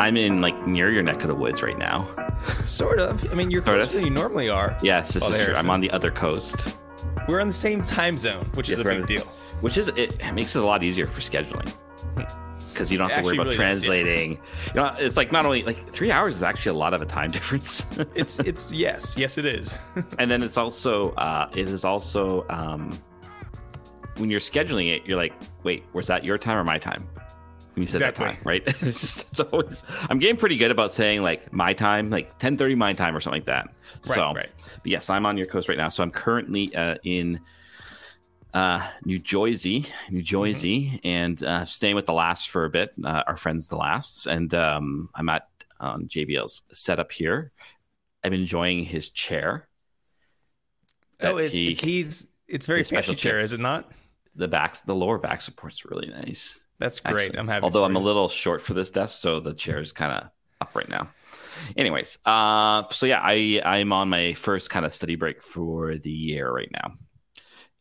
I'm in like near your neck of the woods right now. Sort of. I mean, you're Sort closer of. than you normally are. Yes, this Father is true. Harrison. I'm on the other coast, We're on the same time zone, which is a we're big deal. which is it makes it a lot easier for scheduling because you don't have to worry Actually about really yeah. translating. You know, it's like not only like three hours is actually a lot of a time difference, It's it's yes, yes it is. and then it's also uh, it is also um, when you're scheduling it, you're like, wait, was that your time or my time? When you said Exactly. that time, right? it's just it's always. I'm getting pretty good about saying like my time, like 10:30 my time or something like that. so, right. but yes, I'm on your coast right now. So I'm currently uh, in uh, New Jersey, New Jersey, and uh, staying with the last for a bit. Uh, our friends, the lasts, and um, I'm at on JVL's setup here. I'm enjoying his chair. oh, it's, he- it's he's it's very special fancy chair, chair. is it not? the back, the lower back support's really nice. That's great. actually. I'm happy. Although I'm a little short for this desk, so the chair is kind of up right now. Anyways, uh, so yeah, I I'm on my first kind of study break for the year right now,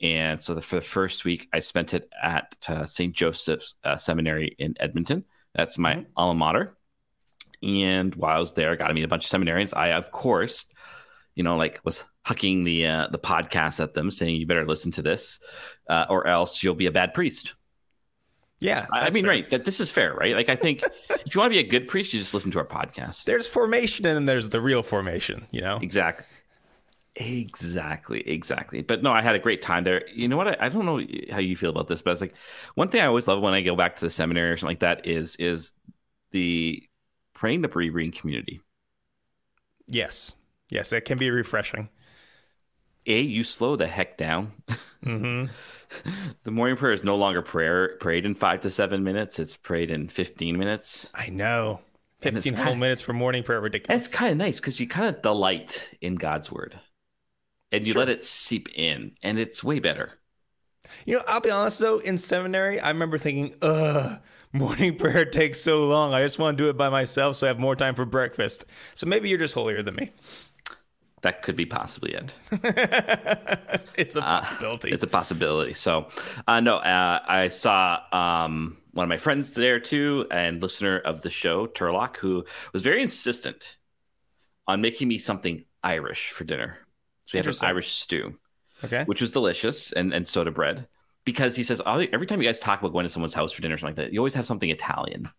and so the, for the first week I spent it at uh, St. Joseph's uh, Seminary in Edmonton. That's my Mhm. alma mater. And while I was there, I got to meet a bunch of seminarians. I, of course, you know, like was hucking the uh, the podcast at them, saying you better listen to this, uh, or else you'll be a bad priest. Yeah. I mean, fair. right? That this is fair, right? Like, I think if you want to be a good priest, you just listen to our podcast. There's formation and then there's the real formation. You know. Exactly. Exactly. Exactly. But no, I had a great time there. You know what? I, I don't know how you feel about this, but it's like one thing I always love when I go back to the seminary or something like that is is the praying the bereaving community. Yes. Yes, it can be refreshing. A, you slow the heck down. hmm The morning prayer is no longer prayer prayed in five to seven minutes. It's prayed in fifteen minutes. I know. And it's 15 kinda- whole minutes for morning prayer. And Ridiculous. it's kind of nice because you kind of delight in God's word, and you Sure. let it seep in, and it's way better. You know, I'll be honest though, in seminary, I remember thinking, ugh, morning prayer takes so long. I just want to do it by myself so I have more time for breakfast. So maybe you're just holier than me. That could be possibly it. it's a possibility. It's a possibility. So, uh, no, uh, I saw um, one of my friends there too, and listener of the show, Turlock, who was very insistent on making me something Irish for dinner. So we had an Irish stew, okay. which was delicious, and, and soda bread. Because he says "Oh, every time you guys talk about going to someone's house for dinner or something like that, you always have something Italian.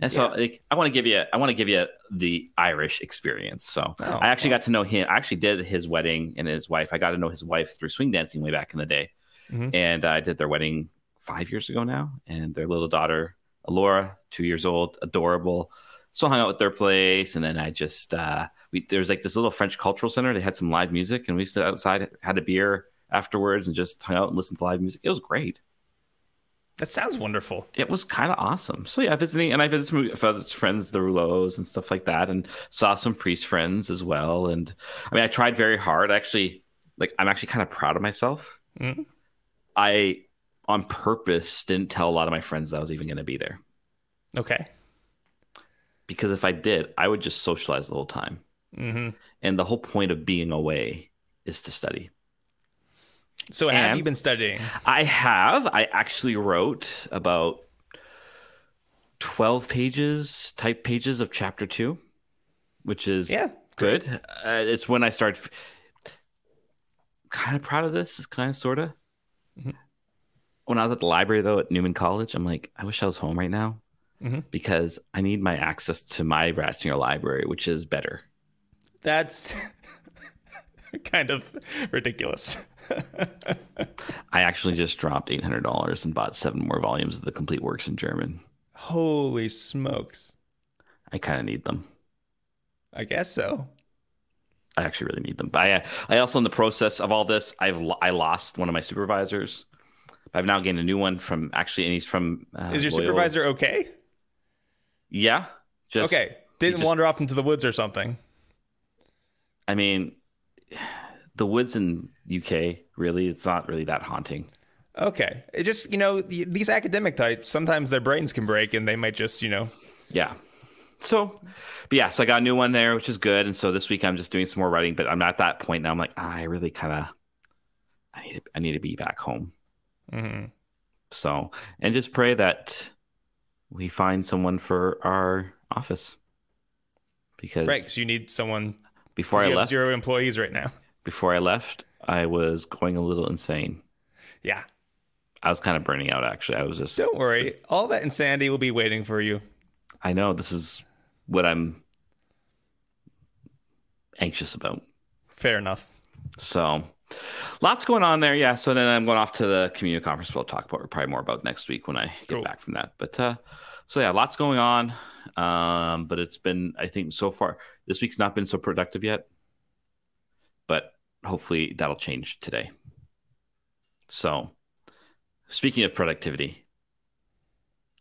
And so, Yeah. like, I want to give you, I want to give you the Irish experience. So, Oh, I actually got to know him. I actually did his wedding and his wife. I got to know his wife through swing dancing way back in the day, Mhm. and I did their wedding five years ago now. And their little daughter, Alora, two years old, adorable. So I hung out with their place, and then I just uh, we there was like this little French cultural center. They had some live music, and we stood outside, had a beer afterwards, and just hung out and listened to live music. It was great. That sounds wonderful. It was kind of awesome. So yeah, visiting, and I visited some friends, the Rouleaus and stuff like that, and saw some priest friends as well. And I mean, I tried very hard. Actually, like I'm actually kind of proud of myself. Mhm. I, on purpose, didn't tell a lot of my friends that I was even going to be there Okay. because if I did, I would just socialize the whole time. hmm And the whole point of being away is to study. So have you been studying? I have. I actually wrote about 12 pages, type pages of chapter two, which is Yeah. good. Uh, it's when I start kind of proud of this, is kind of sort of. Mhm. When I was at the library, though, at Newman College, I'm like, I wish I was home right now Mhm. because I need my access to my Ratzinger library, which is better. That's kind of ridiculous. I actually just dropped $800 and bought seven more volumes of the complete works in German. Holy smokes. I kind of need them. I guess so. I actually really need them. But I, I also, in the process of all this, I've I lost one of my supervisors. I've now gained a new one from actually, and he's from. Uh, Is your Loyola. supervisor okay? Yeah. Just, okay. Didn't just- wander off into the woods or something. I mean, the woods in UK really, it's not really that haunting. Okay. It just, you know, these academic types, sometimes their brains can break and they might just, you know, Yeah. So, but yeah, so I got a new one there, which is good. And so this week I'm just doing some more writing, but I'm at that point now. I'm like, ah, I really kind of, I need to, I need to be back home. Mm-hmm. So, and just pray that we find someone for our office because Right, because you need someone. Before I have left, zero employees right now. before I left, I was going a little insane. Yeah. I was kind of burning out. Actually, I was just. Don't worry. All that insanity will be waiting for you. I know this is what I'm anxious about. Fair enough. So, lots going on there. Yeah. So then I'm going off to the community conference. We'll talk about probably more about next week when I get Cool. back from that. But uh, so yeah, lots going on. Um, but it's been, I think, so far this week's not been so productive yet. But hopefully that'll change today. So, speaking of productivity,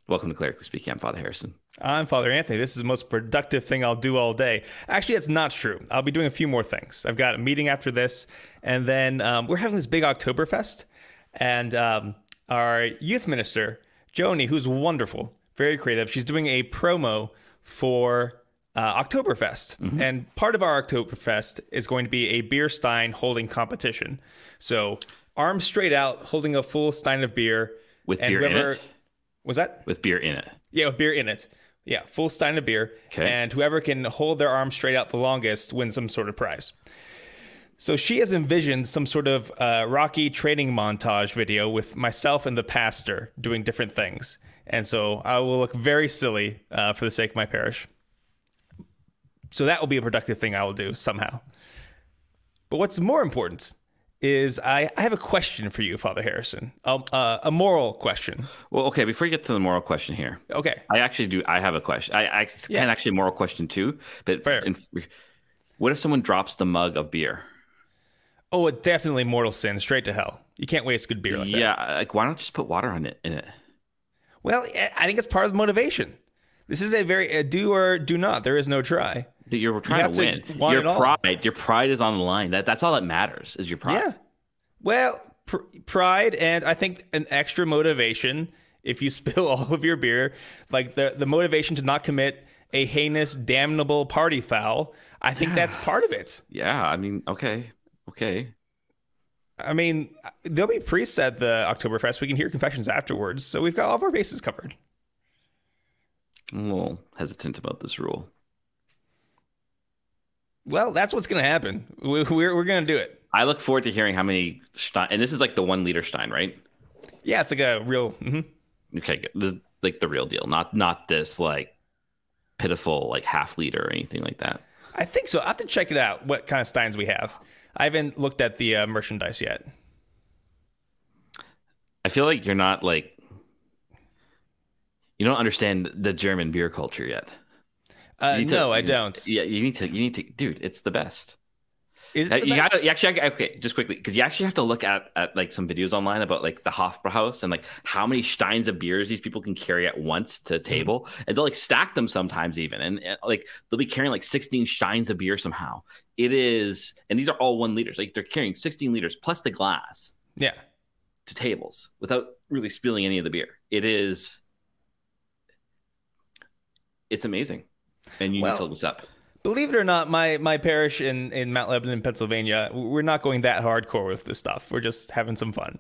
welcome to Clerically Speaking. I'm Father Harrison. I'm Father Anthony. This is the most productive thing I'll do all day. Actually, that's not true. I'll be doing a few more things. I've got a meeting after this, and then um, we're having this big Oktoberfest. And um, our youth minister, Joni, who's wonderful, very creative, she's doing a promo for uh, Oktoberfest. And part of our Oktoberfest is going to be a beer stein holding competition. So, arms straight out, holding a full stein of beer. With beer in it? Was that? With beer in it. Yeah, with beer in it. Yeah, full stein of beer. Okay. And whoever can hold their arms straight out the longest wins some sort of prize. So she has envisioned some sort of uh, Rocky training montage video with myself and the pastor doing different things. And so I will look very silly uh, for the sake of my parish. So that will be a productive thing I will do somehow. But what's more important is I, I have a question for you, Father Harrison, um, uh, a moral question. Well, okay, before you get to the moral question here, Okay. I actually do. I have a question. I, I can Yeah. actually a moral question too. But Fair. in- what if someone drops the mug of beer? Oh, a definitely mortal sin, straight to hell. You can't waste good beer like that. yeah, like why not just put water on it in it? Well, I- I think it's part of the motivation. This is a very a do or do not. There is no try. You're trying have to to win. want Your pride, your pride is on the line. That that's all that matters is your pride. Yeah. Well, pr- pride and I think an extra motivation if you spill all of your beer, like the the motivation to not commit a heinous, damnable party foul. I think that's part of it. Yeah, I mean, okay, okay. I mean, there'll be priests at the Oktoberfest. We can hear confessions afterwards, so we've got all of our bases covered. I'm a little hesitant about this rule. Well, that's what's going to happen. We- We're, we're going to do it. I look forward to hearing how many Stein, and this is like the one liter Stein, right? Yeah, it's like a real. Mm-hmm. Okay, good. This is like the real deal, not not this like pitiful like half liter or anything like that. I think so. I have to check it out. What kind of steins we have? I haven't looked at the uh, merchandise yet. I feel like you're not like you don't understand the German beer culture yet. Uh, to- no, I don't. Yeah, you need to. You need to, dude. It's the best. Is Uh, you best? gotta you actually okay, just quickly because you actually have to look at at like some videos online about like the Hofbrauhaus and like how many steins of beers these people can carry at once to a table, and they'll like stack them sometimes even, and, and, like they'll be carrying like sixteen steins of beer somehow. It is, and these are all one liters. Like they're carrying sixteen liters plus the glass yeah. to tables without really spilling any of the beer. It is, it's amazing, and you Well- need to look this up. Believe it or not, my my parish in in Mount Lebanon, Pennsylvania, we're not going that hardcore with this stuff. We're just having some fun.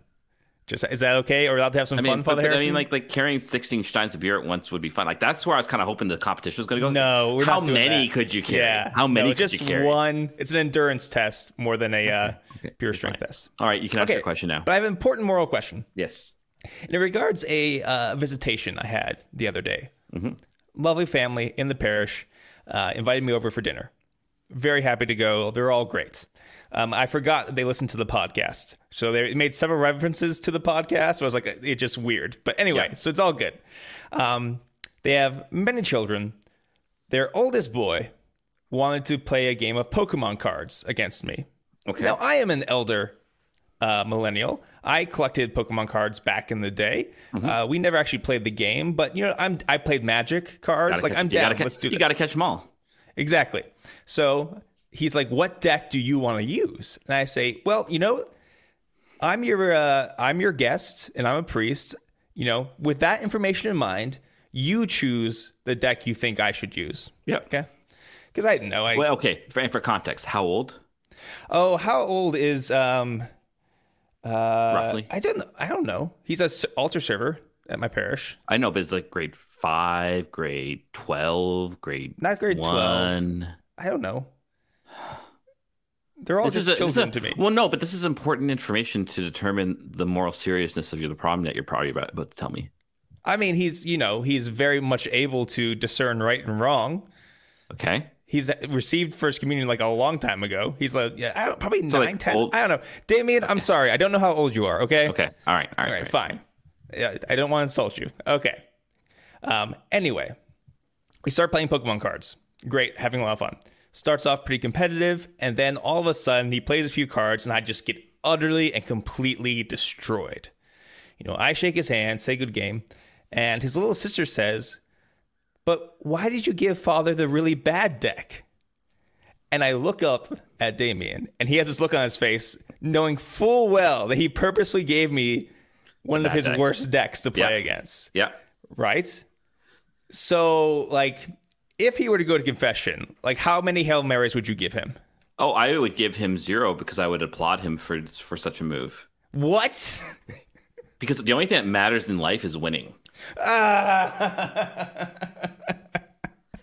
Just is that okay? Are we allowed to have some I mean, fun, Father but I mean, like like carrying sixteen steins of beer at once would be fun. Like that's where I was kind of hoping the competition was going to go. no, we're how not doing many that. could you carry? Yeah, how many No, could just you carry? one. It's an endurance test more than a uh, okay, pure strength test. All right, you can ask Okay. your question now. But I have an important moral question. yes. And it regards a uh, visitation I had the other day. Mm-hmm. Lovely family in the parish uh, invited me over for dinner. Very happy to go. They're all great. Um, I forgot they listened to the podcast, so they made several references to the podcast. I was like, it's just weird, but anyway, Yeah. so it's all good. Um, they have many children. Their oldest boy wanted to play a game of Pokemon cards against me. Okay. Now, I am an elder uh, millennial. I collected Pokemon cards back in the day. Mm-hmm. Uh, we never actually played the game, but you know, I'm I played Magic cards. Gotta like catch- I'm down. Let's do You got to catch them all. exactly. So he's like, "What deck do you want to use?" And I say, "Well, you know, I'm your uh, I'm your guest, and I'm a priest. You know, with that information in mind, you choose the deck you think I should use." Yeah. Okay. Because I didn't know. I, Well, okay. For, for context, how old? oh, how old is um? Uh, Roughly. I don't. I don't know. He's a s- altar server. at my parish. I know, but it's like grade five, grade twelve, grade Not grade one. 12. I don't know. They're all This just a- is a- children to me. Well, no, but this is important information to determine the moral seriousness of the problem that you're probably about, about to tell me. I mean, he's, you know, he's very much able to discern right and wrong. Okay. He's received first communion like a long time ago. He's like, yeah, I don't, probably So, nine, like, ten. old- I don't know. Damien, I'm sorry. I don't know how old you are. Okay. Okay. All right. All right. All right, fine. Yeah, I don't want to insult you. Okay. Um, anyway, we start playing Pokemon cards. Great, having a lot of fun. Starts off pretty competitive, and then all of a sudden he plays a few cards, and I just get utterly and completely destroyed. You know, I shake his hand, say good game, and his little sister says, But why did you give father the really bad deck? And I look up at Damien, and he has this look on his face, knowing full well that he purposely gave me one of his deck. worst decks to play Yeah. against, Yeah. right? So, like, if he were to go to confession, like, how many Hail Marys would you give him? Oh, I would give him zero because I would applaud him for for such a move. What? Because the only thing that matters in life is winning. Ah.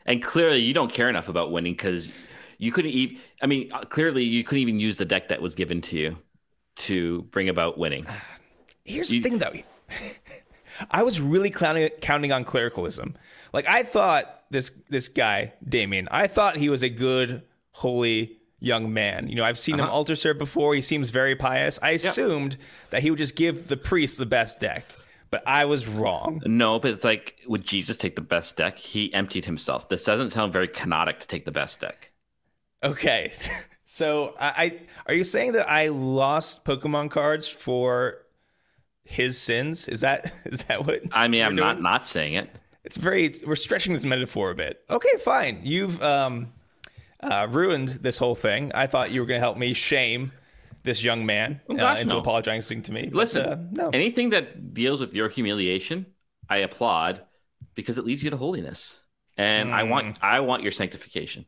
And clearly, you don't care enough about winning because you couldn't even. I mean, uh, clearly, you couldn't even use the deck that was given to you to bring about winning. Here's the thing, though. I was really counting, counting on clericalism. Like I thought this this guy Damien, I thought he was a good, holy young man. You know, I've seen him altar serve before. He seems very pious. I assumed that he would just give the priest the best deck, but I was wrong. No, but it's like, would Jesus take the best deck? He emptied himself. This doesn't sound very kenotic to take the best deck. Okay, so I, I are you saying that I lost Pokemon cards for his sins? Is that is that what? I mean, I'm you're not not saying it. It's very we're stretching this metaphor a bit. Okay, fine. You've um uh, ruined this whole thing. I thought you were going to help me shame this young man uh, gosh, into no. apologizing to me. but, Listen, uh, no. anything that deals with your humiliation, I applaud because it leads you to holiness, and I Hmm. want I want your sanctification.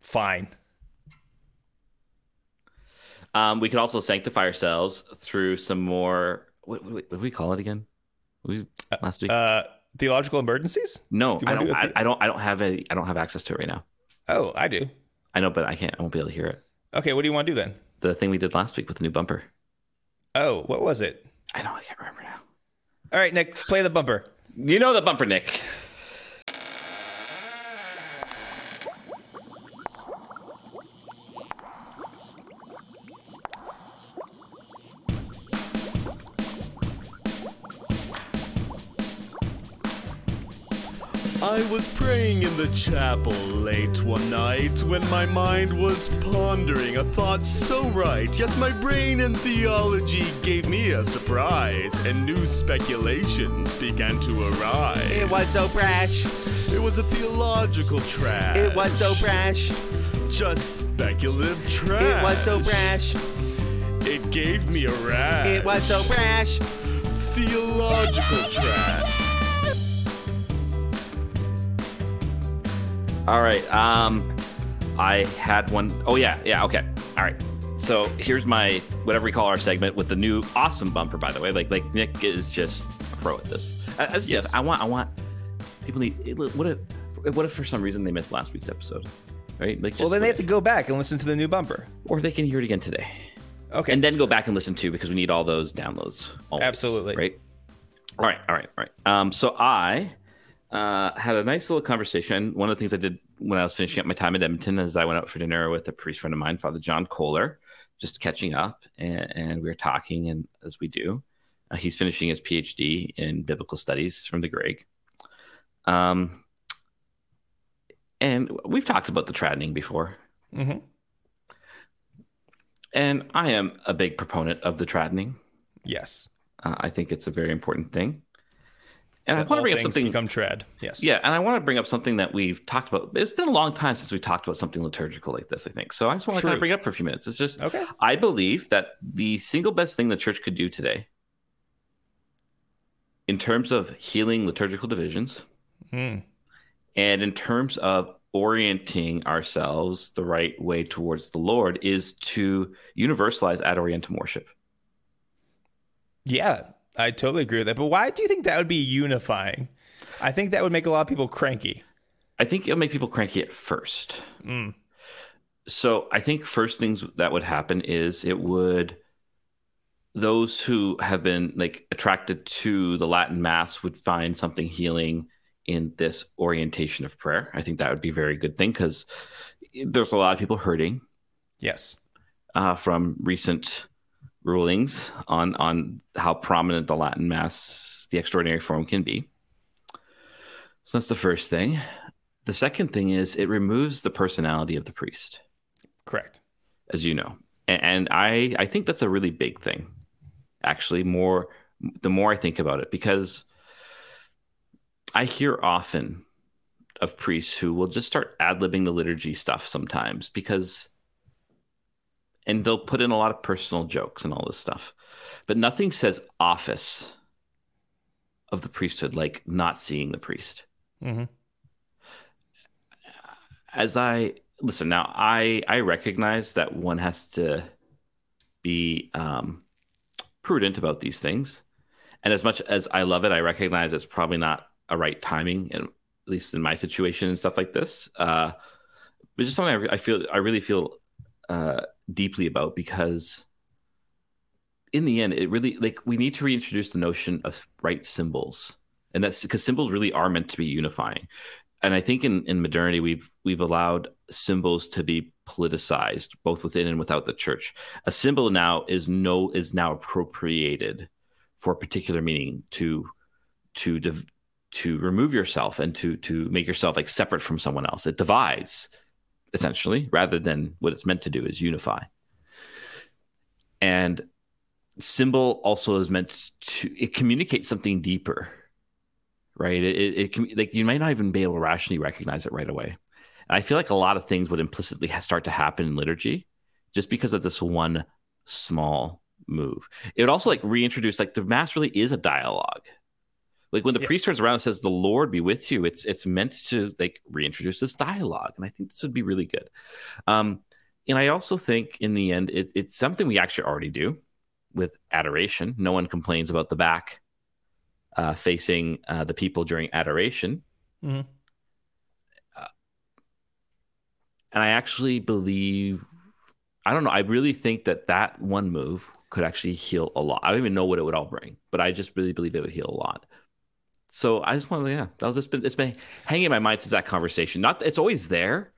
Fine. Um, we could also sanctify ourselves through some more. What, what, what did we call it again? We, last week? Uh, theological emergencies? no, do I don't. do I, I don't. I don't have a. I don't have access to it right now. Oh, I do. I know, but I can't. I won't be able to hear it. Okay, what do you want to do then? The thing we did last week with the new bumper. Oh, what was it? I know. I can't remember now. All right, Nick, play the bumper. You know the bumper, Nick. I was praying in the chapel late one night when my mind was pondering a thought so right. Yes, my brain in theology gave me a surprise, and new speculations began to arise. It was so brash. It was a theological trash. It was so brash. Just speculative trash. It was so brash. It gave me a rash. It was so brash. theological trash. All right. Um, I had one oh yeah, yeah. Okay. All right. So here's my whatever we call our segment with the new awesome bumper. By the way, like like Nick is just a pro at this. Said, Yes. I want I want people need. What if what if for some reason they missed last week's episode, right? Like just Well, then they have to go back and listen to the new bumper. or they can hear it again today, Okay. and then go back and listen to because we need all those downloads. always, Absolutely. Right. All right. All right. All right. Um. So I uh, had a nice little conversation. One of the things I did when I was finishing up my time at Edmonton is I went out for dinner with a priest friend of mine, Father John Kohler, just catching up, and, and we were talking, and as we do, uh, he's finishing his PhD in biblical studies from the Greg. Um, and we've talked about the tradening before, hmm and I am a big proponent of the tradening. Yes. Uh, I think it's a very important thing, and I want to bring up something. become tread. Yes. Yeah, and I want to bring up something that we've talked about. It's been a long time since we talked about something liturgical like this, I think. So I just want to kind of bring it up for a few minutes. It's just, Okay. I believe that the single best thing the church could do today, in terms of healing liturgical divisions, Mm. and in terms of orienting ourselves the right way towards the Lord, is to universalize ad orientem worship. Yeah, I totally agree with that. But why do you think that would be unifying? I think that would make a lot of people cranky. I think it'll make people cranky at first. So I think first things that would happen is it would those who have been like attracted to the Latin Mass would find something healing in this orientation of prayer. I think that would be a very good thing because there's a lot of people hurting Yes. uh, from recent rulings on on how prominent the Latin Mass, the extraordinary form, can be. So that's the first thing. The second thing is it removes the personality of the priest, Correct. as you know, and, and I I think that's a really big thing. Actually, more the more I think about it, because I hear often of priests who will just start ad libbing the liturgy stuff sometimes because and they'll put in a lot of personal jokes and all this stuff. But nothing says office of the priesthood like not seeing the priest. hmm As I listen now, I I recognize that one has to be um, prudent about these things, and as much as I love it, I recognize it's probably not a right timing, and at least in my situation and stuff like this. Uh, but just something I, I feel I really feel uh, deeply about because in the end, it really like we need to reintroduce the notion of right symbols, and that's because symbols really are meant to be unifying. And I think in, in modernity, we've we've allowed symbols to be politicized, both within and without the church. A symbol now is no is now appropriated for a particular meaning to to to remove yourself and to to make yourself like separate from someone else. It divides essentially, rather than what it's meant to do is unify. And symbol also is meant to it communicates something deeper, right? It it, it can, like you might not even be able to rationally recognize it right away. And I feel like a lot of things would implicitly start to happen in liturgy just because of this one small move. It would also like reintroduce like the mass really is a dialogue. Like when the Yes. priest turns around and says, "The Lord be with you," it's it's meant to like reintroduce this dialogue, and I think this would be really good. Um, and I also think in the end, it, it's something we actually already do with adoration. No one complains about the back uh, facing uh, the people during adoration. Mhm. Uh, and I actually believe, I don't know, I really think that that one move could actually heal a lot. I don't even know what it would all bring, but I just really believe it would heal a lot. So I just want to, yeah, that was just been, it's been hanging in my mind since that conversation. Not, it's always there,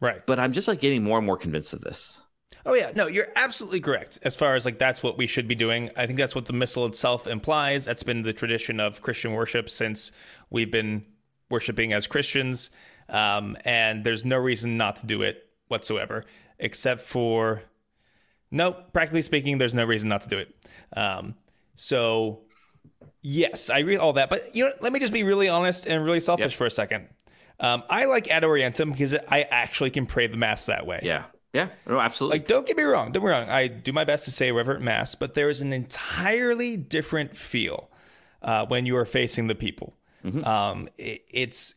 Right. but I'm just like getting more and more convinced of this. Oh yeah, no, you're absolutely correct. As far as like that's what we should be doing. I think that's what the missal itself implies. That's been the tradition of Christian worship since we've been worshiping as Christians. Um, and there's no reason not to do it whatsoever, except for no, practically speaking, there's no reason not to do it. Um, so yes, I agree with all that. But you know, let me just be really honest and really selfish Yep. for a second. Um, I like Ad Orientem because I actually can pray the mass that way. Yeah. Yeah. No, absolutely. Like, don't get me wrong. Don't get me wrong. I do my best to say reverent mass, but there is an entirely different feel uh, when you are facing the people. Um, it, it's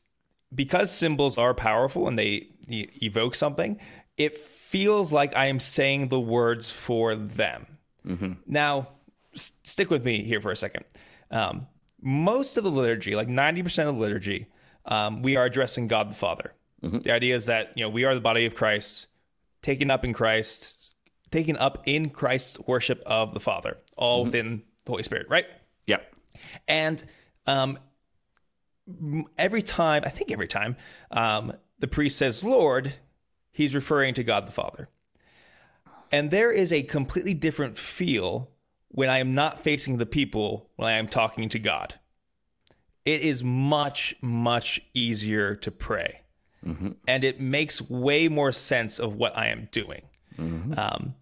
because symbols are powerful and they e- evoke something. It feels like I am saying the words for them. Now, s- stick with me here for a second. Um, most of the liturgy, like 90% of the liturgy, um, we are addressing God the Father. The idea is that, you know, we are the body of Christ, taken up in Christ, taken up in Christ's worship of the Father, all within the Holy Spirit, right? yeah. And um, every time, I think every time, um, the priest says, Lord, he's referring to God the Father. And there is a completely different feel when I am not facing the people, when I am talking to God. It is much, much easier to pray. And it makes way more sense of what I am doing. Um,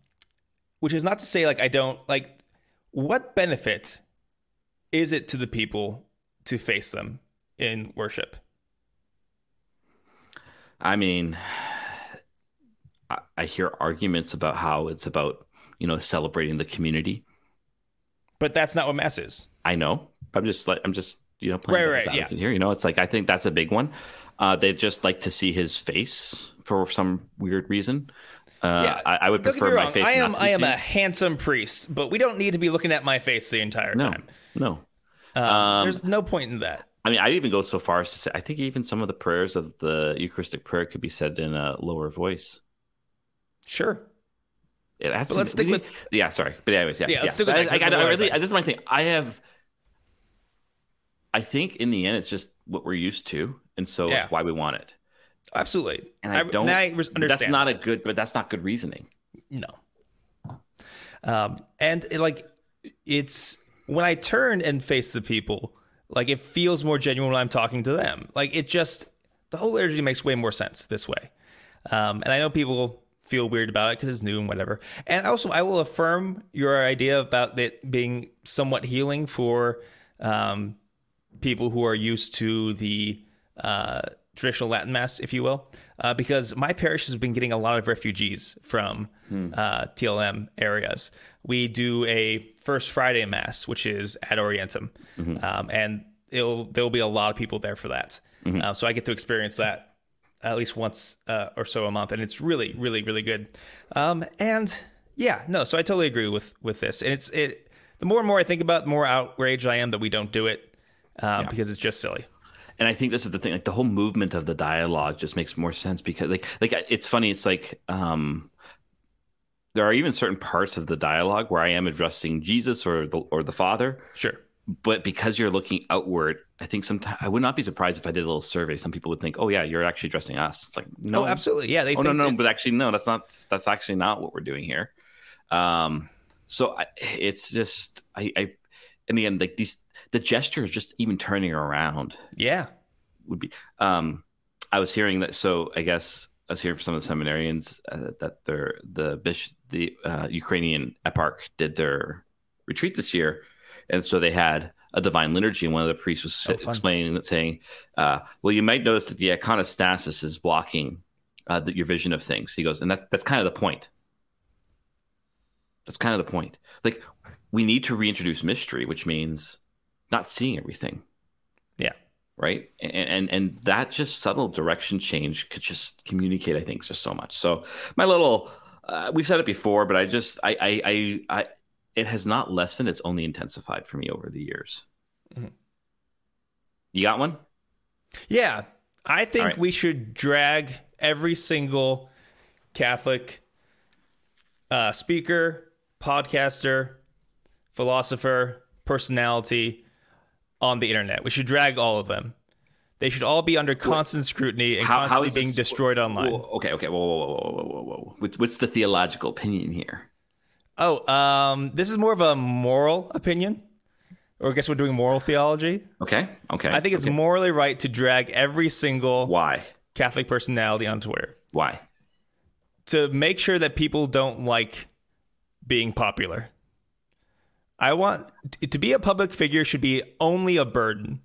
which is not to say, like, I don't, like, what benefit is it to the people to face them in worship? I mean, I, I hear arguments about how it's about, you know, celebrating the community. But that's not what mass is. I know. I'm just like, I'm just, you know, playing Right, right, yeah. here. You know, it's like, I think that's a big one. Uh, they just like to see his face for some weird reason. Uh, Yeah, I, I would prefer my face. I am I am seen. a handsome priest, but we don't need to be looking at my face the entire no, time. no. Um, Um, there's no point in that. I mean, I'd even go so far as to say I think even some of the prayers of the Eucharistic prayer could be said in a lower voice. Sure. It has But let's stick with- Yeah, sorry, but anyways, yeah, Yeah, with I, I, I, I really, this is my thing. I have. I think in the end, it's just what we're used to, and so Yeah. it's why we want it. Absolutely. And I don't. I but that's not a good, but that's not good reasoning. No. Um, and it, like, it's when I turn and face the people, like it feels more genuine when I'm talking to them. Like it just the whole energy makes way more sense this way. Um, and I know people feel weird about it because it's new and whatever. And also, I will affirm your idea about it being somewhat healing for um, people who are used to the uh, traditional Latin Mass, if you will, uh, because my parish has been getting a lot of refugees from uh, TLM areas. We do a First Friday Mass, which is ad orientem, um, and it'll there will be a lot of people there for that. Uh, so I get to experience that at least once uh, or so a month, and it's really, really, really good. Um, and yeah, no, so I totally agree with with this, and it's it. The more and more I think about, it, the more outraged I am that we don't do it um, because it's just silly. and I think this is the thing. Like the whole movement of the dialogue just makes more sense because, like, like it's funny. It's like um, there are even certain parts of the dialogue where I am addressing Jesus or the or the Father, Sure. But because you're looking outward, I think sometimes I would not be surprised if I did a little survey. Some people would think, "Oh yeah, you're actually addressing us." It's like, no, Oh, absolutely. Yeah. They oh no, no, that- but actually, no. That's not. That's actually not what we're doing here. Um, so I, it's just I, I, in the end, like these, the gesture is just even turning around yeah. would be. Um, I was hearing that. So I guess I was hearing from some of the seminarians uh, that their the bishop, the uh, Ukrainian eparch did their retreat this year, and so they had a divine liturgy, and one of the priests was Oh, explaining that, saying, uh, "Well, you might notice that the iconostasis is blocking uh, the, your vision of things." He goes, and that's that's kind of the point. That's kind of the point. Like we need to reintroduce mystery, which means not seeing everything Yeah. right and, and and that just subtle direction change could just communicate i think just so much so my little uh, we've said it before but i just I, I i i it has not lessened it's only intensified for me over the years Mhm. you got one Yeah. I think right. we should drag every single Catholic uh, speaker, podcaster, philosopher, personality on the internet. We should drag all of them. They should all be under constant scrutiny and How- how constantly is being this- destroyed online. Whoa, okay okay whoa whoa whoa whoa whoa whoa whoa what's, what's the theological opinion here Oh, um, this is more of a moral opinion. Or I guess we're doing moral theology. okay okay I think it's okay. morally right to drag every single why Catholic personality on Twitter why to make sure that people don't like being popular. I want to be a public figure should be only a burden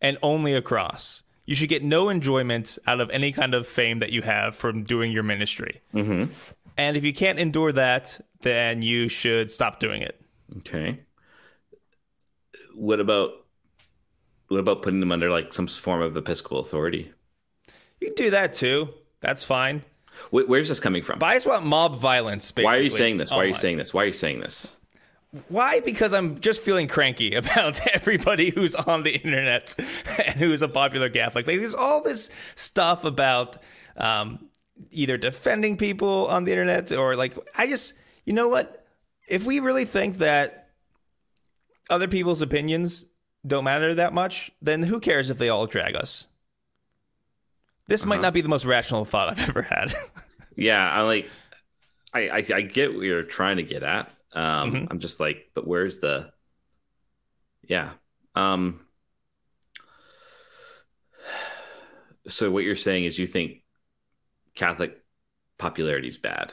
and only a cross. You should get no enjoyment out of any kind of fame that you have from doing your ministry. Mm-hmm. And if you can't endure that, then you should stop doing it. Okay. What about what about putting them under like some form of episcopal authority? You can do that too. That's fine. Wh- Where's this coming from? But I just want mob violence. Basically, Why are you saying this? Why are you online. saying this? Why are you saying this? Why? Because I'm just feeling cranky about everybody who's on the internet and who's a popular Catholic. Like, there's all this stuff about um, either defending people on the internet or like, I just, you know what? If we really think that other people's opinions don't matter that much, then who cares if they all drag us? This might not be the most rational thought I've ever had. Yeah, I like. I, I I get what you're trying to get at. Um, Mhm. I'm just like, but where's the? Yeah. Um. So what you're saying is you think Catholic popularity is bad,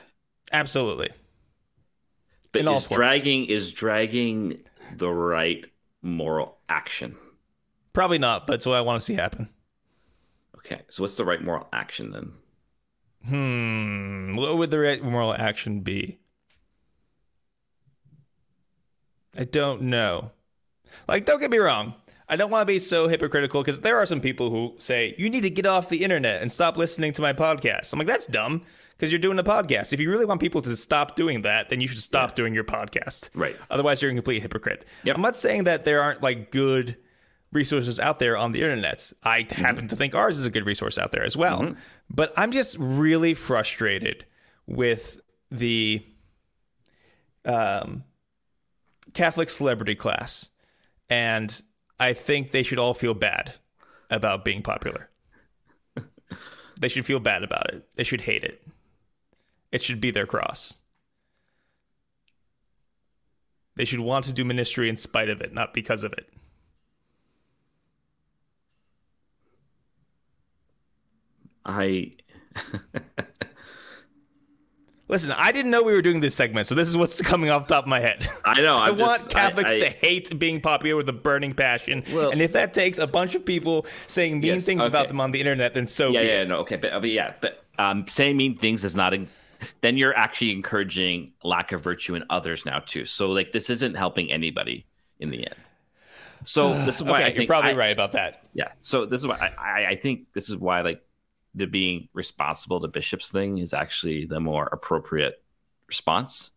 Absolutely. But is dragging is dragging the right moral action? Probably not, but it's what I want to see happen. Okay, so what's the right moral action then? Hmm. What would the right moral action be? I don't know. Like, don't get me wrong. I don't want to be so hypocritical because there are some people who say you need to get off the internet and stop listening to my podcast. I'm like, that's dumb because you're doing a podcast. If you really want people to stop doing that, then you should stop doing your podcast. Right. Otherwise, you're a complete hypocrite. Yep. I'm not saying that there aren't like good resources out there on the internet. I Mm-hmm. happen to think ours is a good resource out there as well. But I'm just really frustrated with the um, Catholic celebrity class. And I think they should all feel bad about being popular. they should feel bad about it. They should hate it. It should be their cross. They should want to do ministry in spite of it, not because of it. I Listen, I didn't know we were doing this segment, so this is what's coming off the top of my head. I know. I want just- Catholics I- I- to hate being popular with a burning passion. Well- and if that takes a bunch of people saying mean Yes, things about them on the internet, then so yeah, be yeah, it. no, okay, but, but yeah, but um, saying mean things is not. In, then you're actually encouraging lack of virtue in others now too. So like this isn't helping anybody in the end. So this is why Okay, I think you're probably I- right about that. Yeah. So this is why I, I, I think this is why like the being responsible to bishops thing is actually the more appropriate response.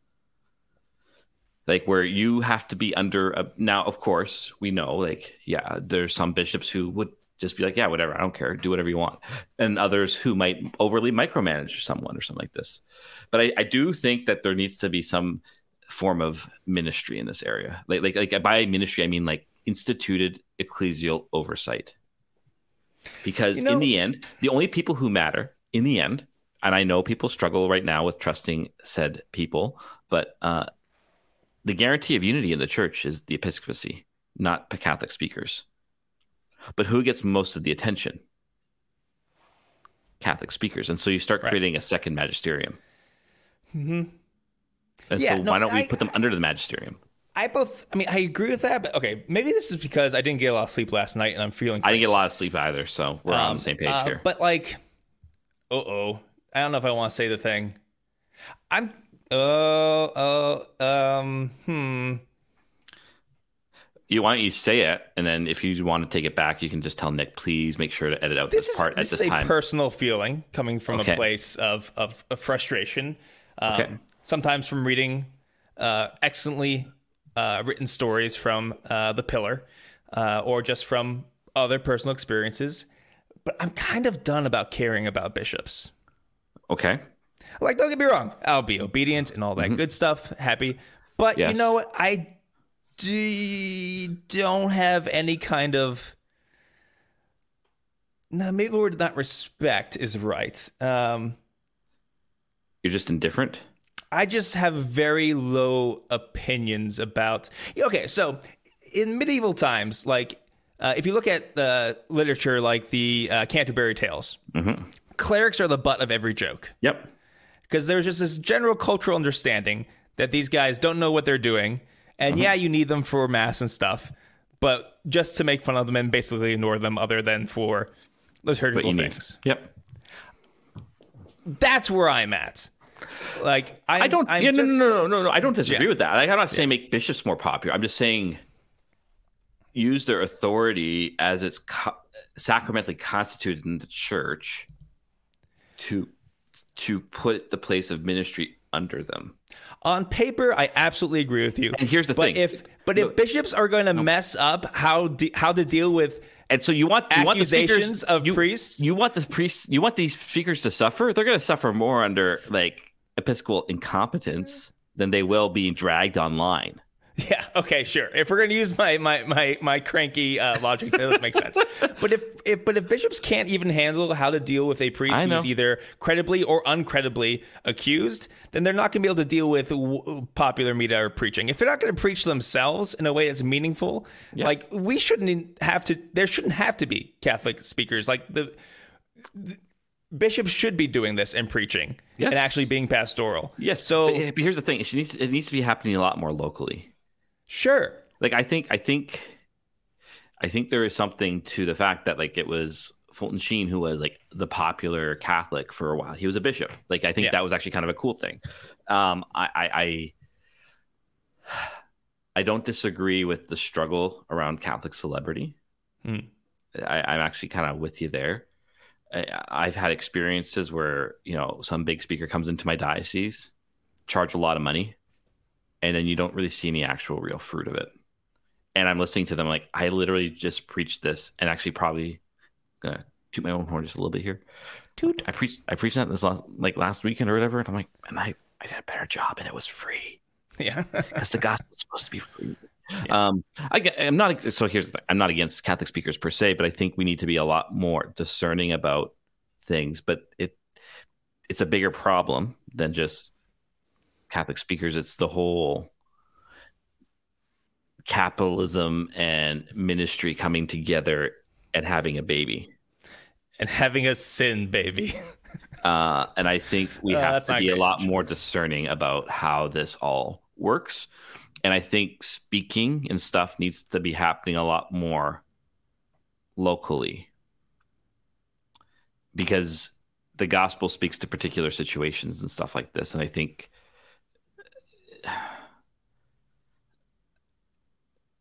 Like where you have to be under a now, of course, we know like yeah, there's some bishops who would just be like, yeah, whatever, I don't care, do whatever you want, and others who might overly micromanage someone or something like this. But I, I do think that there needs to be some form of ministry in this area. Like like like by ministry, I mean like instituted ecclesial oversight. Because You know- in the end, the only people who matter in the end, and I know people struggle right now with trusting said people, but uh, the guarantee of unity in the church is the episcopacy, not the Catholic speakers. But who gets most of the attention? Catholic speakers. And so you start Right. creating a second magisterium. Mm-hmm. And Yeah, so no, why don't we I- put them under the magisterium? I both. I mean, I agree with that, but okay, maybe this is because I didn't get a lot of sleep last night and I'm feeling. I didn't get a lot of sleep either, so we're on Um, the same page uh, here. But like, uh oh, I don't know if I want to say the thing. I'm. Oh, oh, um, hmm. You why don't you say it, and then if you want to take it back, you can just tell Nick, please make sure to edit out this, This is part this at is this a time. personal feeling coming from Okay. a place of of, of frustration. Um, Okay. Sometimes from reading uh, excellently uh, written stories from uh, the Pillar, uh, or just from other personal experiences. But I'm kind of done about caring about bishops. okay, Like, don't get me wrong, I'll be obedient and all that good stuff, happy. But you Mm-hmm. Know what? I d- don't have any kind of. No, maybe the word not respect is right. Um, you're just indifferent. I just have very low opinions about. Okay, so in medieval times, like uh, if you look at the literature, like the uh, Canterbury Tales, clerics are the butt of every joke Yep. because there's just this general cultural understanding that these guys don't know what they're doing, and Uh-huh. yeah, you need them for mass and stuff, but just to make fun of them and basically ignore them, other than for liturgical you need. things. Yep. That's where I'm at. Like I'm, I don't. I'm yeah, no, no, no, no, no, no. I don't disagree Yeah. with that. Like, I'm not saying make bishops more popular. I'm just saying use their authority as it's co- sacramentally constituted in the church to to put the place of ministry under them. On paper, I absolutely agree with you. And here's the but thing. if but if bishops are going to mess up how de- how to deal with And so you want you want the speakers, of you, priests, You want the priests. You want these speakers to suffer. They're going to suffer more under like episcopal incompetence than they will being dragged online. yeah, okay, sure. If we're going to use my my my my cranky uh, logic, that doesn't sense. But if if but if bishops can't even handle how to deal with a priest who's either credibly or uncredibly accused, then they're not going to be able to deal with w- popular media or preaching. If they're not going to preach themselves in a way that's meaningful, like we shouldn't have to. There shouldn't have to be Catholic speakers. Like the bishops should be doing this and preaching Yes. and actually being pastoral. Yes. So but, here's the thing: it needs it needs to be happening a lot more locally. sure. Like I think I think I think there is something to the fact that like it was Fulton Sheen who was like the popular Catholic for a while. He was a bishop. Like I think Yeah. that was actually kind of a cool thing. Um, I, I I I don't disagree with the struggle around Catholic celebrity. Hmm. I, I'm actually kind of with you there. I've had experiences where you know some big speaker comes into my diocese, charge a lot of money, and then you don't really see any actual real fruit of it. And I'm listening to them like I literally just preached this, and actually probably gonna toot my own horn just a little bit here. Toot. I preached I preached that this last like last weekend or whatever, and I'm like, and I I did a better job, and it was free Yeah. because the gospel is supposed to be free. Um, I, I'm not so here's the thing. I'm not against Catholic speakers per se, but I think we need to be a lot more discerning about things. But it it's a bigger problem than just Catholic speakers. It's the whole capitalism and ministry coming together and having a baby. and having a sin baby. Uh, and I think we Uh, have to be a lot more discerning about how this all works. And I think speaking and stuff needs to be happening a lot more locally because the gospel speaks to particular situations and stuff like this. And I think,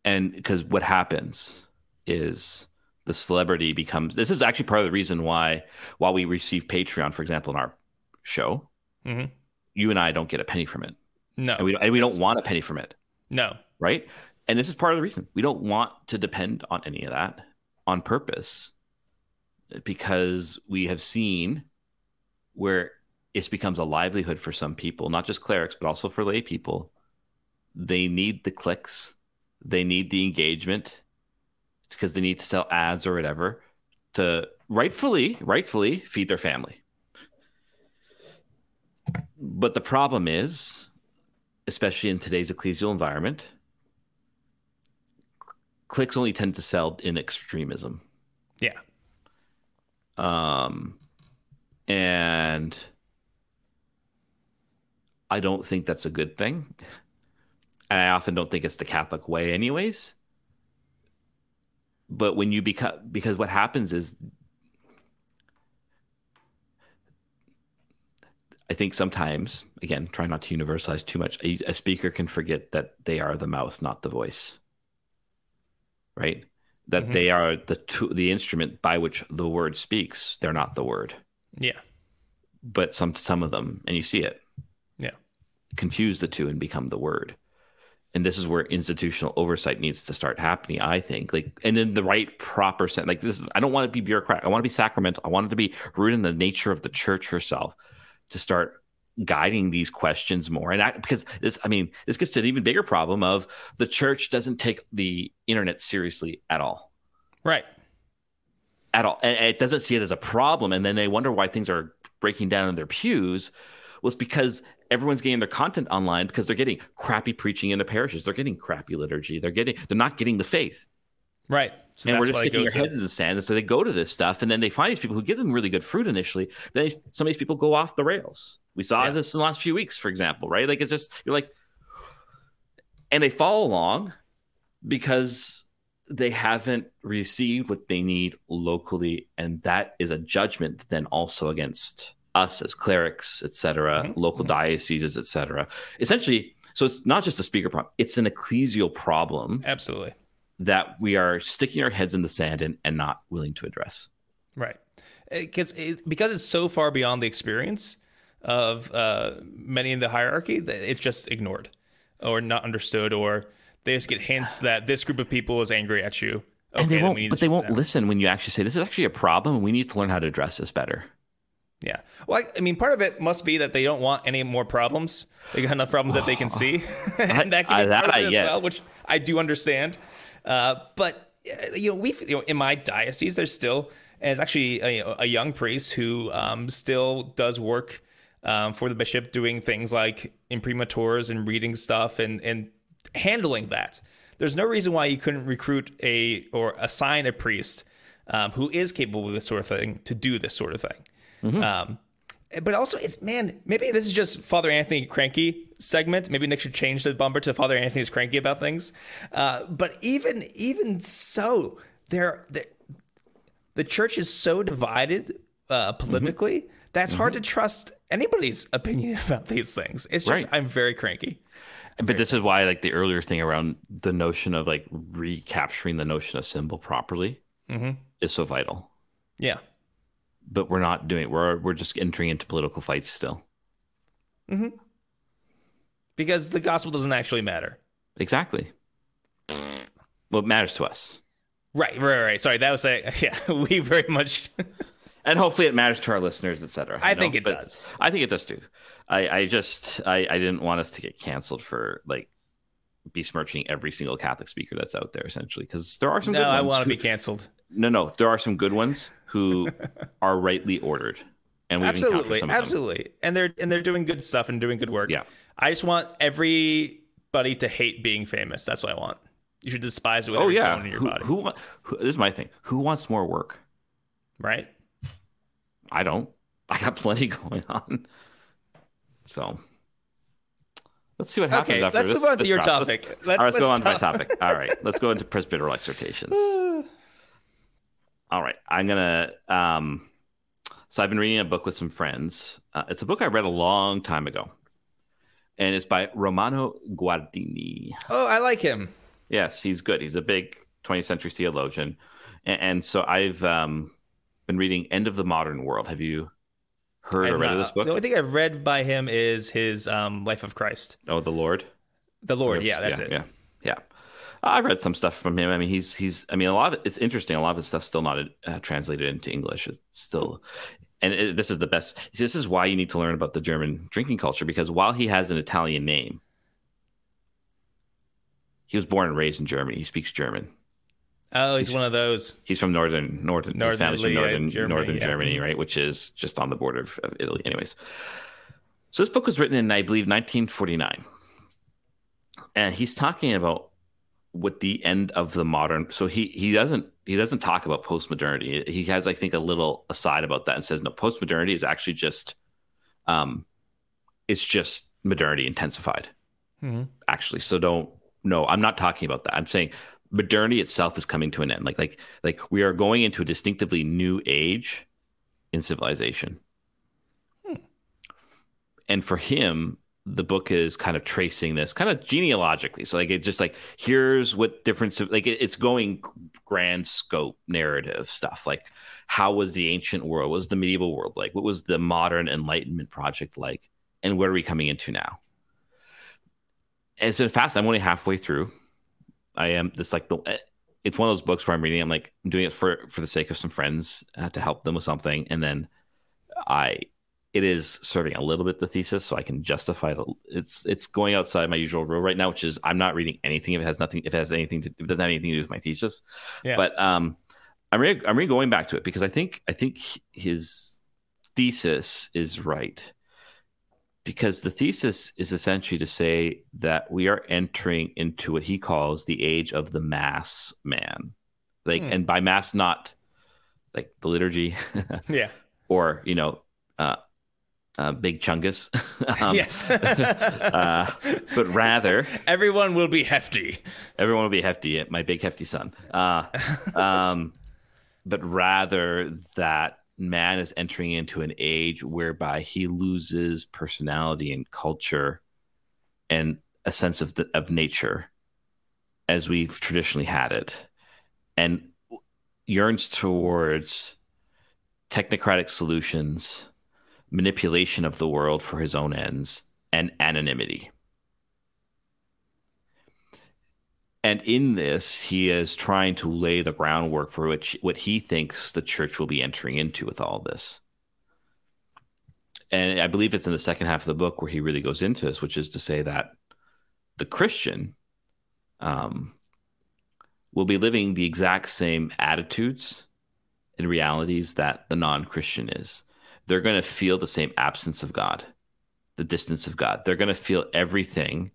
and because what happens is the celebrity becomes this is actually part of the reason why while we receive patreon for example in our show Mhm. you and i don't get a penny from it No. and we, and we don't want a penny from it no. right? And this is part of the reason. We don't want to depend on any of that on purpose because we have seen where it becomes a livelihood for some people not just clerics but also for lay people. They need the clicks. They need the engagement because they need to sell ads or whatever to rightfully rightfully feed their family. But the problem is especially in today's ecclesial environment clicks only tend to sell in extremism. Yeah. um and i don't think that's a good thing. And i often don't think it's the catholic way anyways. But when you become because what happens is i think sometimes again try not to universalize too much a, a speaker can forget that they are the mouth not the voice. Right? That Mhm. they are the tool, the instrument by which the word speaks they're not the word. Yeah. but some some of them and you see it. Yeah. confuse the two and become the word. And this is where institutional oversight needs to start happening i think. Like and in the right proper sense like this is i don't want to be bureaucratic. I want to be sacramental. I want it to be rooted in the nature of the church herself to start guiding these questions more and I, because this i mean this gets to an even bigger problem of the church doesn't take the internet seriously at all Right. at all. And it doesn't see it as a problem. And then they wonder why things are breaking down in their pews. Well, it's because everyone's getting their content online because they're getting crappy preaching in the parishes. They're getting crappy liturgy. They're getting, they're not getting the faith. Right. So and we're just sticking our heads in the sand. And so they go to this stuff. And then they find these people who give them really good fruit initially. Then some of these people go off the rails. We saw Yeah. this in the last few weeks, for example, right? Like it's just, you're like, and they follow along because they haven't received what they need locally and that is a judgment then also against us as clerics etc Mhm. local dioceses etc essentially so it's not just a speaker problem it's an ecclesial problem Absolutely. That we are sticking our heads in the sand and, and not willing to address Right. Because it, because it's so far beyond the experience of uh, many in the hierarchy that it's just ignored or not understood, or they just get hints that this group of people is angry at you. Okay, and they won't but they won't listen when you actually say this is actually a problem and we need to learn how to address this better Yeah. Well, I, I mean, part of it must be that they don't want any more problems. They got enough problems that they can see, and that I- can be that I it as get. well, which I do understand. Uh, but uh, you know, we you know, in my diocese, there's still, and it's actually a, you know, a young priest who um, still does work um, for the bishop, doing things like imprimaturs and reading stuff and and handling that. There's no reason why you couldn't recruit a or assign a priest um, who is capable of this sort of thing to do this sort of thing. Um, but also, it's man, maybe this is just Father Anthony cranky segment. Maybe Nick should change the bumper to Father Anthony's cranky about things. Uh, but even even so, there the church is so divided uh, politically that's hard to trust anybody's opinion about these things. It's just Right. I'm very cranky. but this is why like the earlier thing around the notion of like recapturing the notion of symbol properly Mhm. is so vital. Yeah. But we're not doing. We're we're just entering into political fights still. Mm-hmm. Because the gospel doesn't actually matter. Exactly. Well, it matters to us, Right, right, right. Sorry, that was a yeah. We very much. and hopefully it matters to our listeners, etc. I think it does. I think it does too. I, I just I, I didn't want us to get canceled for like besmirching every single Catholic speaker that's out there, essentially, because there are some. no, I want to be canceled. No, no, there are some good ones who are rightly ordered, and we've Absolutely, some of them. absolutely, and they're and they're doing good stuff and doing good work. Yeah. I just want everybody to hate being famous. That's what I want. You should despise it with Oh yeah, in your who, body. who, who? This is my thing. Who wants more work? right? I don't. I got plenty going on. So let's see what happens Okay, after let's this. move on to your topic. Let's, Let's- all right, let's, go let's on to my topic. All right, let's go into presbyteral exhortations. All right, I'm gonna. Um, so I've been reading a book with some friends. Uh, it's a book I read a long time ago, and it's by Romano Guardini. Oh, I like him. Yes, he's good. He's a big 20th century theologian, and, and so I've um, been reading End of the Modern World. Have you heard or read uh, of this book? The only thing I've read by him is his um, Life of Christ. Oh, the Lord. The Lord. Yeah, that's yeah, it. Yeah, I've read some stuff from him. I mean, he's he's. I mean, a lot of it, it's interesting. A lot of his stuff's still not uh, translated into English. It's still, and it, this is the best. see, This is why you need to learn about the German drinking culture because while he has an Italian name, he was born and raised in Germany. He speaks German. Oh, he's one of those. He's from northern northern. his Northern family's from northern Germany, northern yeah. Germany, right? Which is just on the border of, of Italy. Anyways, so this book was written in, I believe, 1949, and he's talking about what the end of the modern. So he he doesn't he doesn't talk about postmodernity. He has, I think, a little aside about that and says no, postmodernity is actually just, um, it's just modernity intensified Mhm. actually. So don't no, I'm not talking about that. I'm saying modernity itself is coming to an end. Like like like we are going into a distinctively new age in civilization. And for him, the book is kind of tracing this kind of genealogically. So like it's just like here's what difference like it- it's going grand scope narrative stuff. Like how was the ancient world? What was the medieval world like? What was the modern enlightenment project like? And where are we coming into now? And it's been fast. I'm only halfway through. I am this like the. It's one of those books where I'm reading. I'm like I'm doing it for for the sake of some friends uh, to help them with something, and then I. It is serving a little bit the thesis, so I can justify it. It's it's going outside my usual rule right now, which is I'm not reading anything if it has nothing if it has anything to if it doesn't have anything to do with my thesis. Yeah. But um, I'm re- I'm re going back to it because I think I think his thesis is right because the thesis is essentially to say that we are entering into what he calls the age of the mass man like Hmm. and by mass not like the liturgy Yeah. or you know uh, uh big chungus um, yes. uh, but rather Everyone will be hefty. everyone will be hefty my big hefty son uh, um, but rather that man is entering into an age whereby he loses personality and culture and a sense of the, of nature as we've traditionally had it and yearns towards technocratic solutions manipulation of the world for his own ends and anonymity and in this, he is trying to lay the groundwork for which what he thinks the church will be entering into with all this. And I believe it's in the second half of the book where he really goes into this, which is to say that the Christian um, will be living the exact same attitudes and realities that the non Christian is. They're going to feel the same absence of God, the distance of God. They're going to feel everything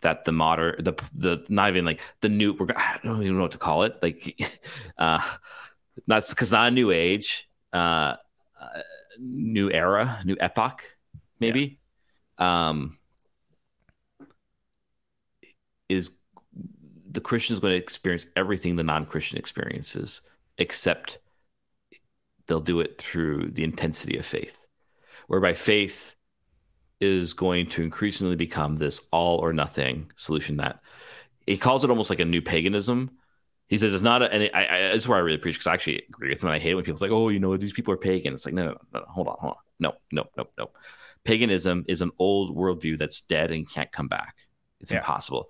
that the modern the the not even like the new we're I don't even know what to call it. Like uh not because not a new age uh, uh new era new epoch maybe. Um is the Christian is going to experience everything the non-Christian experiences except they'll do it through the intensity of faith whereby faith is going to increasingly become this all or nothing solution that he calls it almost like a new paganism He says it's not, a, and I, I, this is where I really preach because I actually agree with him. I hate when people's like, "Oh, you know, these people are pagan." It's like, no, no, no, no, hold on, hold on, no, no, no, no. Paganism is an old worldview that's dead and can't come back. It's Yeah. impossible.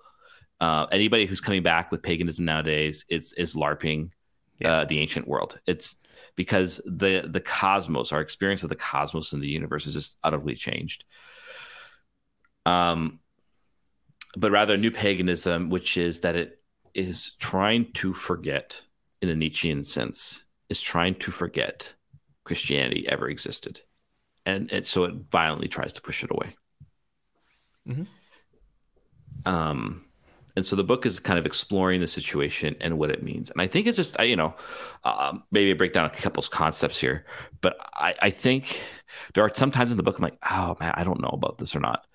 Uh, anybody who's coming back with paganism nowadays is is larping Yeah. uh, the ancient world. It's because the the cosmos, our experience of the cosmos and the universe, is just utterly changed. Um, but rather new paganism, which is that it is trying to forget, in a Nietzschean sense, is trying to forget Christianity ever existed, and, and so it violently tries to push it away. Mhm. Um, and so the book is kind of exploring the situation and what it means. And I think it's just, I- you know, um, maybe I break down a couple of concepts here, but I, I think there are some times in the book I'm like, oh man, I don't know about this or not.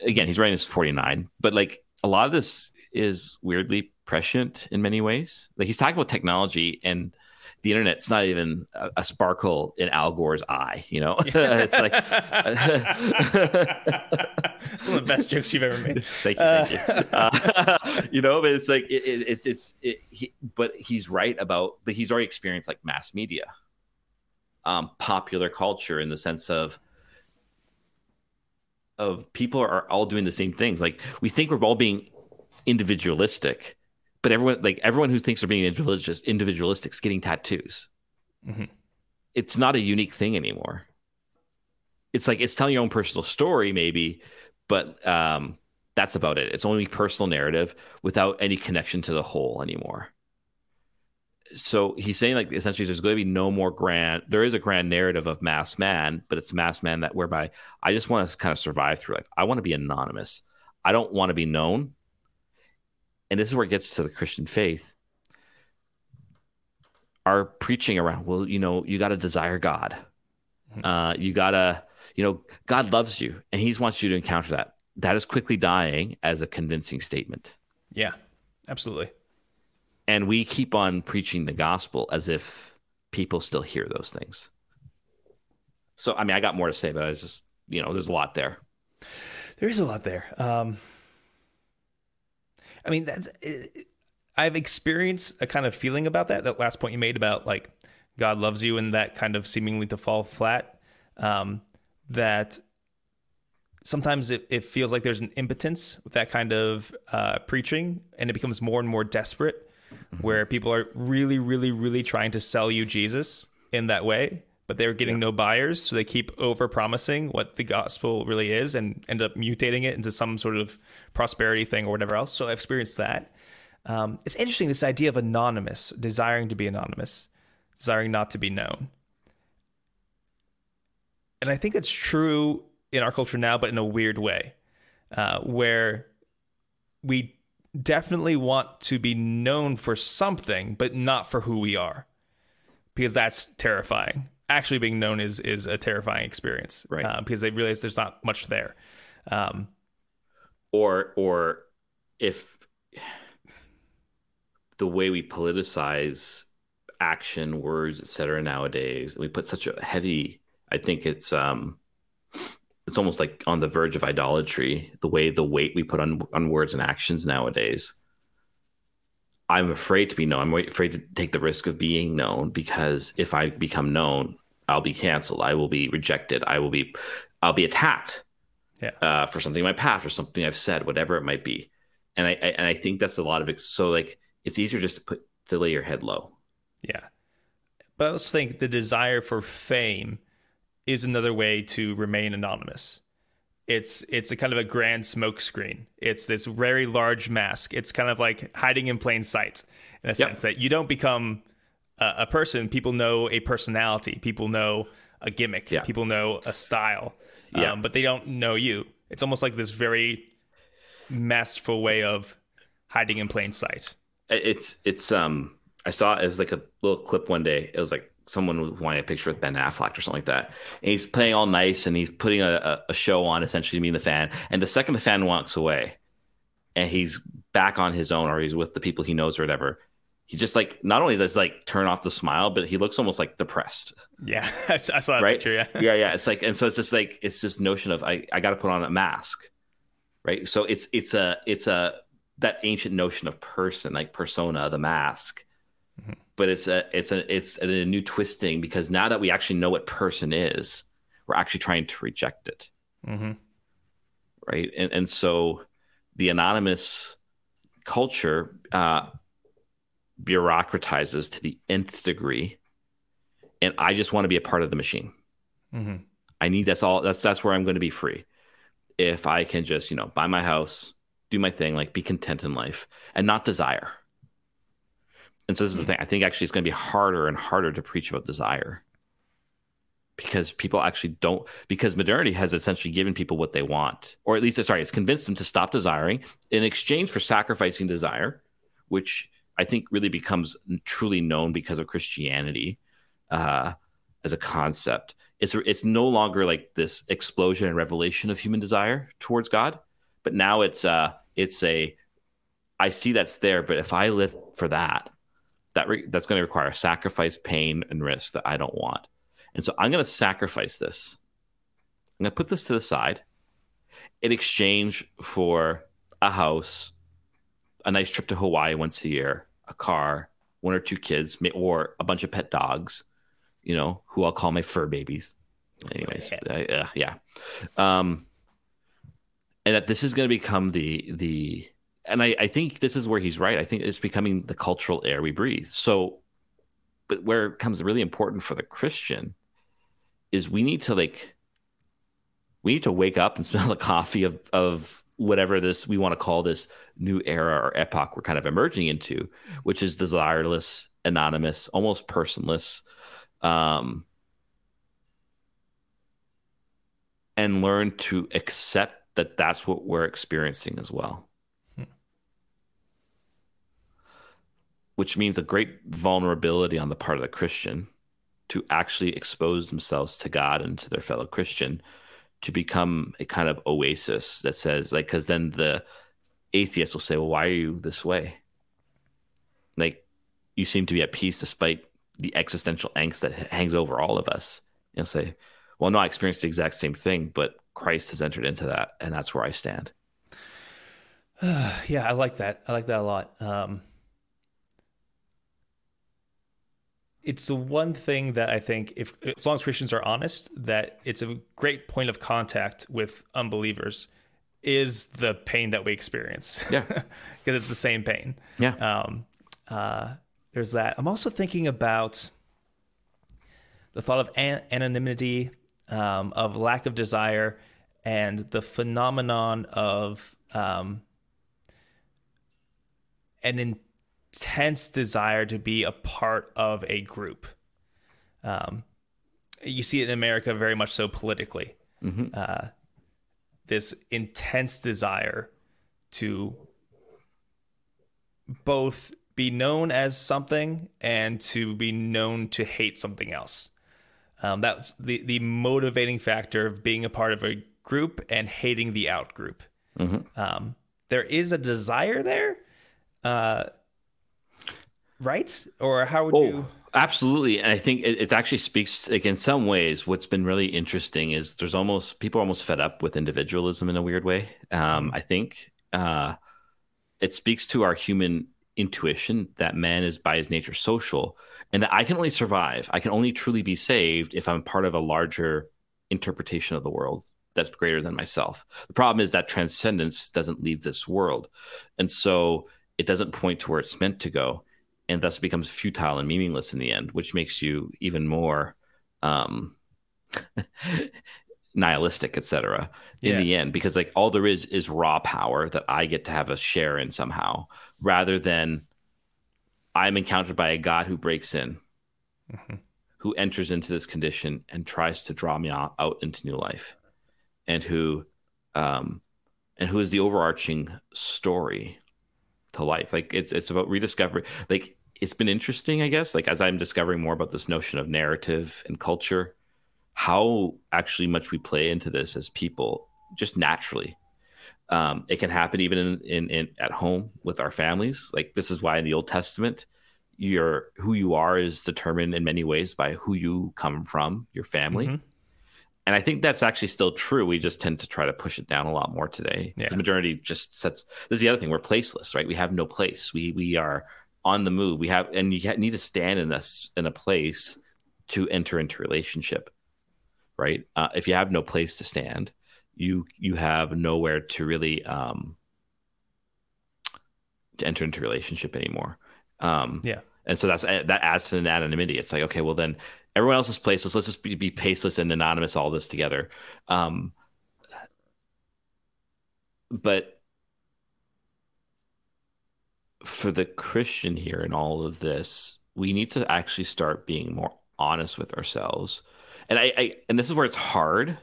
Again, he's writing this 49, but like a lot of this is weirdly prescient in many ways. Like he's talking about technology and the internet's not even a, a sparkle in Al Gore's eye, you know? it's like, It's one of the best jokes you've ever made. thank you, thank you. Uh, you know, but it's like it, it, it's it's it, he, but he's right about, but he's already experienced like mass media, um, popular culture in the sense of of people are all doing the same things. Like we think we're all being individualistic, but everyone like everyone who thinks they're being individualist individualistic is getting tattoos. Mhm. It's not a unique thing anymore. It's like it's telling your own personal story, maybe, but um, that's about it. It's only personal narrative without any connection to the whole anymore. So he's saying like essentially there's going to be no more grand. There is a grand narrative of mass man, but it's mass man that whereby I just want to kind of survive through life. I want to be anonymous. I don't want to be known. And this is where it gets to the Christian faith. Our preaching around, well, you know, you got to desire God. Uh, you got to, you know, God loves you and he wants you to encounter that. That is quickly dying as a convincing statement. Yeah, absolutely. And we keep on preaching the gospel as if people still hear those things. So, I mean, I got more to say, but I was just, you know, there's a lot there. There is a lot there. Um, I mean, that's. It, I've experienced a kind of feeling about that. That last point you made about like God loves you and that kind of seemingly to fall flat. Um, that sometimes it, it feels like there's an impotence with that kind of uh, preaching, and it becomes more and more desperate, where people are really, really, really trying to sell you Jesus in that way, but they're getting no buyers, so they keep over promising what the gospel really is and end up mutating it into some sort of prosperity thing or whatever else. So I've experienced that. Um, it's interesting this idea of anonymous, desiring to be anonymous, desiring not to be known. And I think it's true in our culture now, but in a weird way, uh, where we definitely want to be known for something, but not for who we are, because that's terrifying. Actually, being known is is a terrifying experience, Right. Uh, because they realize there's not much there. Um, Or, or if the way we politicize action, words, etc. nowadays, we put such a heavy, I think it's, um, it's almost like on the verge of idolatry, the way the weight we put on, on words and actions nowadays. I'm afraid to be known. I'm afraid to take the risk of being known because if I become known, I'll be canceled. I will be rejected. I will be, I'll be attacked yeah, uh, for something in my past or something I've said, whatever it might be. And I, I and I think that's a lot of it. So like it's easier just to put to lay your head low. yeah. But I also think the desire for fame is another way to remain anonymous. It's it's a kind of a grand smoke screen. It's this very large mask. It's kind of like hiding in plain sight in a sense that you don't become a, a person. People know a personality. People know a gimmick. Yeah. People know a style. Yeah. Um, but they don't know you. It's almost like this very masterful way of hiding in plain sight. It's it's um I saw it was like a little clip one day. It was like someone was wanting a picture with Ben Affleck or something like that. And he's playing all nice and he's putting a, a, show on essentially being the fan. And the second the fan walks away and he's back on his own or he's with the people he knows or whatever, he just like not only does like turn off the smile, but he looks almost like depressed. Yeah, I saw that right? picture. Yeah. yeah, yeah. It's like, and so it's just like it's this notion of I, I got to put on a mask, right? So it's it's a it's a that ancient notion of person, like persona, the mask, but it's a it's a it's a new twisting because now that we actually know what person is, we're actually trying to reject it, Mm-hmm. right? And and so the anonymous culture uh, bureaucratizes to the nth degree, and I just want to be a part of the machine. Mm-hmm. I need that's all that's that's where I'm going to be free. If I can just, you know, buy my house, do my thing, like be content in life and not desire. And so this is the thing. I think actually it's going to be harder and harder to preach about desire. Because people actually don't because modernity has essentially given people what they want. Or at least sorry, it's convinced them to stop desiring in exchange for sacrificing desire, which I think really becomes truly known because of Christianity uh, as a concept it's it's no longer like this explosion and revelation of human desire towards God, but now it's uh it's a I see that's there, but if I live for that, that re- that's going to require sacrifice, pain, and risk that I don't want, and so I'm going to sacrifice this. I'm going to put this to the side in exchange for a house, a nice trip to Hawaii once a year, a car, one or two kids, or a bunch of pet dogs you know, who I'll call my fur babies. Anyways, I, uh, yeah. Um, and that this is going to become the the, and I, I think this is where he's right. I think it's becoming the cultural air we breathe. So, but where it comes really important for the Christian is we need to like, we need to wake up and smell the coffee of of whatever this we want to call this new era or epoch we're kind of emerging into, which is desireless, anonymous, almost personless um, and learn to accept that that's what we're experiencing as well. Which means a great vulnerability on the part of the Christian to actually expose themselves to God and to their fellow Christian to become a kind of oasis that says, like, because then the atheist will say, Well, why are you this way? Like, you seem to be at peace despite the existential angst that hangs over all of us. You'll say, well, no, I experienced the exact same thing, but Christ has entered into that, and that's where I stand. yeah, I like that. I like that a lot. Um, it's the one thing that I think, if as long as Christians are honest, that it's a great point of contact with unbelievers is the pain that we experience. Yeah, because it's the same pain. Yeah. Um, uh, there's that. I'm also thinking about the thought of an- anonymity, um, of lack of desire, and the phenomenon of um, an intense desire to be a part of a group. Um, you see it in America very much so politically. Mhm. Uh, this intense desire to both be known as something and to be known to hate something else. Um, that's the the motivating factor of being a part of a group and hating the out group. Um, there is a desire there, uh, right? Or how would Oh, you? absolutely. And I think it, it actually speaks, like, in some ways, what's been really interesting is there's almost people are almost fed up with individualism in a weird way. Um, I think uh, it speaks to our human intuition that man is by his nature social and that I can only survive, I can only truly be saved if I'm part of a larger interpretation of the world that's greater than myself. The problem is that transcendence doesn't leave this world. And so it doesn't point to where it's meant to go. And thus becomes futile and meaningless in the end, which makes you even more um, nihilistic, etc. In Yeah. the end, because like all there is is raw power that I get to have a share in somehow, rather than I'm encountered by a God who breaks in, who enters into this condition and tries to draw me out, out into new life, and who, um, and who is the overarching story to life. Like it's it's about rediscovery. Like it's been interesting, I guess. Like as I'm discovering more about this notion of narrative and culture, how actually much we play into this as people, just naturally. Um, it can happen even in, in, in at home with our families. Like this is why in the Old Testament, your who you are is determined in many ways by who you come from, your family. Mhm. And I think that's actually still true. We just tend to try to push it down a lot more today. Yeah. The majority just sets. This is the other thing. We're placeless, right? We have no place. We we are on the move. We have, and you need to stand in this in a place to enter into relationship, right? Uh, if you have no place to stand, you you have nowhere to really um, to enter into relationship anymore. Um, Yeah. and so that's that adds to the anonymity. It's like okay, well then everyone else is placeless. Let's just be, be paceless and anonymous all this together. Um, but for the Christian here in all of this, we need to actually start being more honest with ourselves. And I, I and this is where it's hard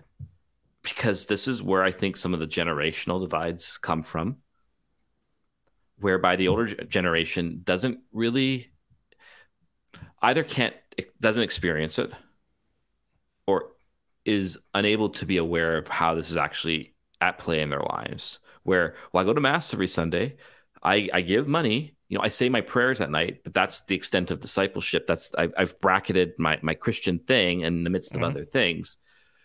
because this is where I think some of the generational divides come from. Whereby the older generation doesn't really either can't doesn't experience it or is unable to be aware of how this is actually at play in their lives. Where, well, I go to mass every Sunday, I, I give money, you know, I say my prayers at night, but that's the extent of discipleship. That's I've, I've bracketed my my Christian thing in the midst of Mhm. other things,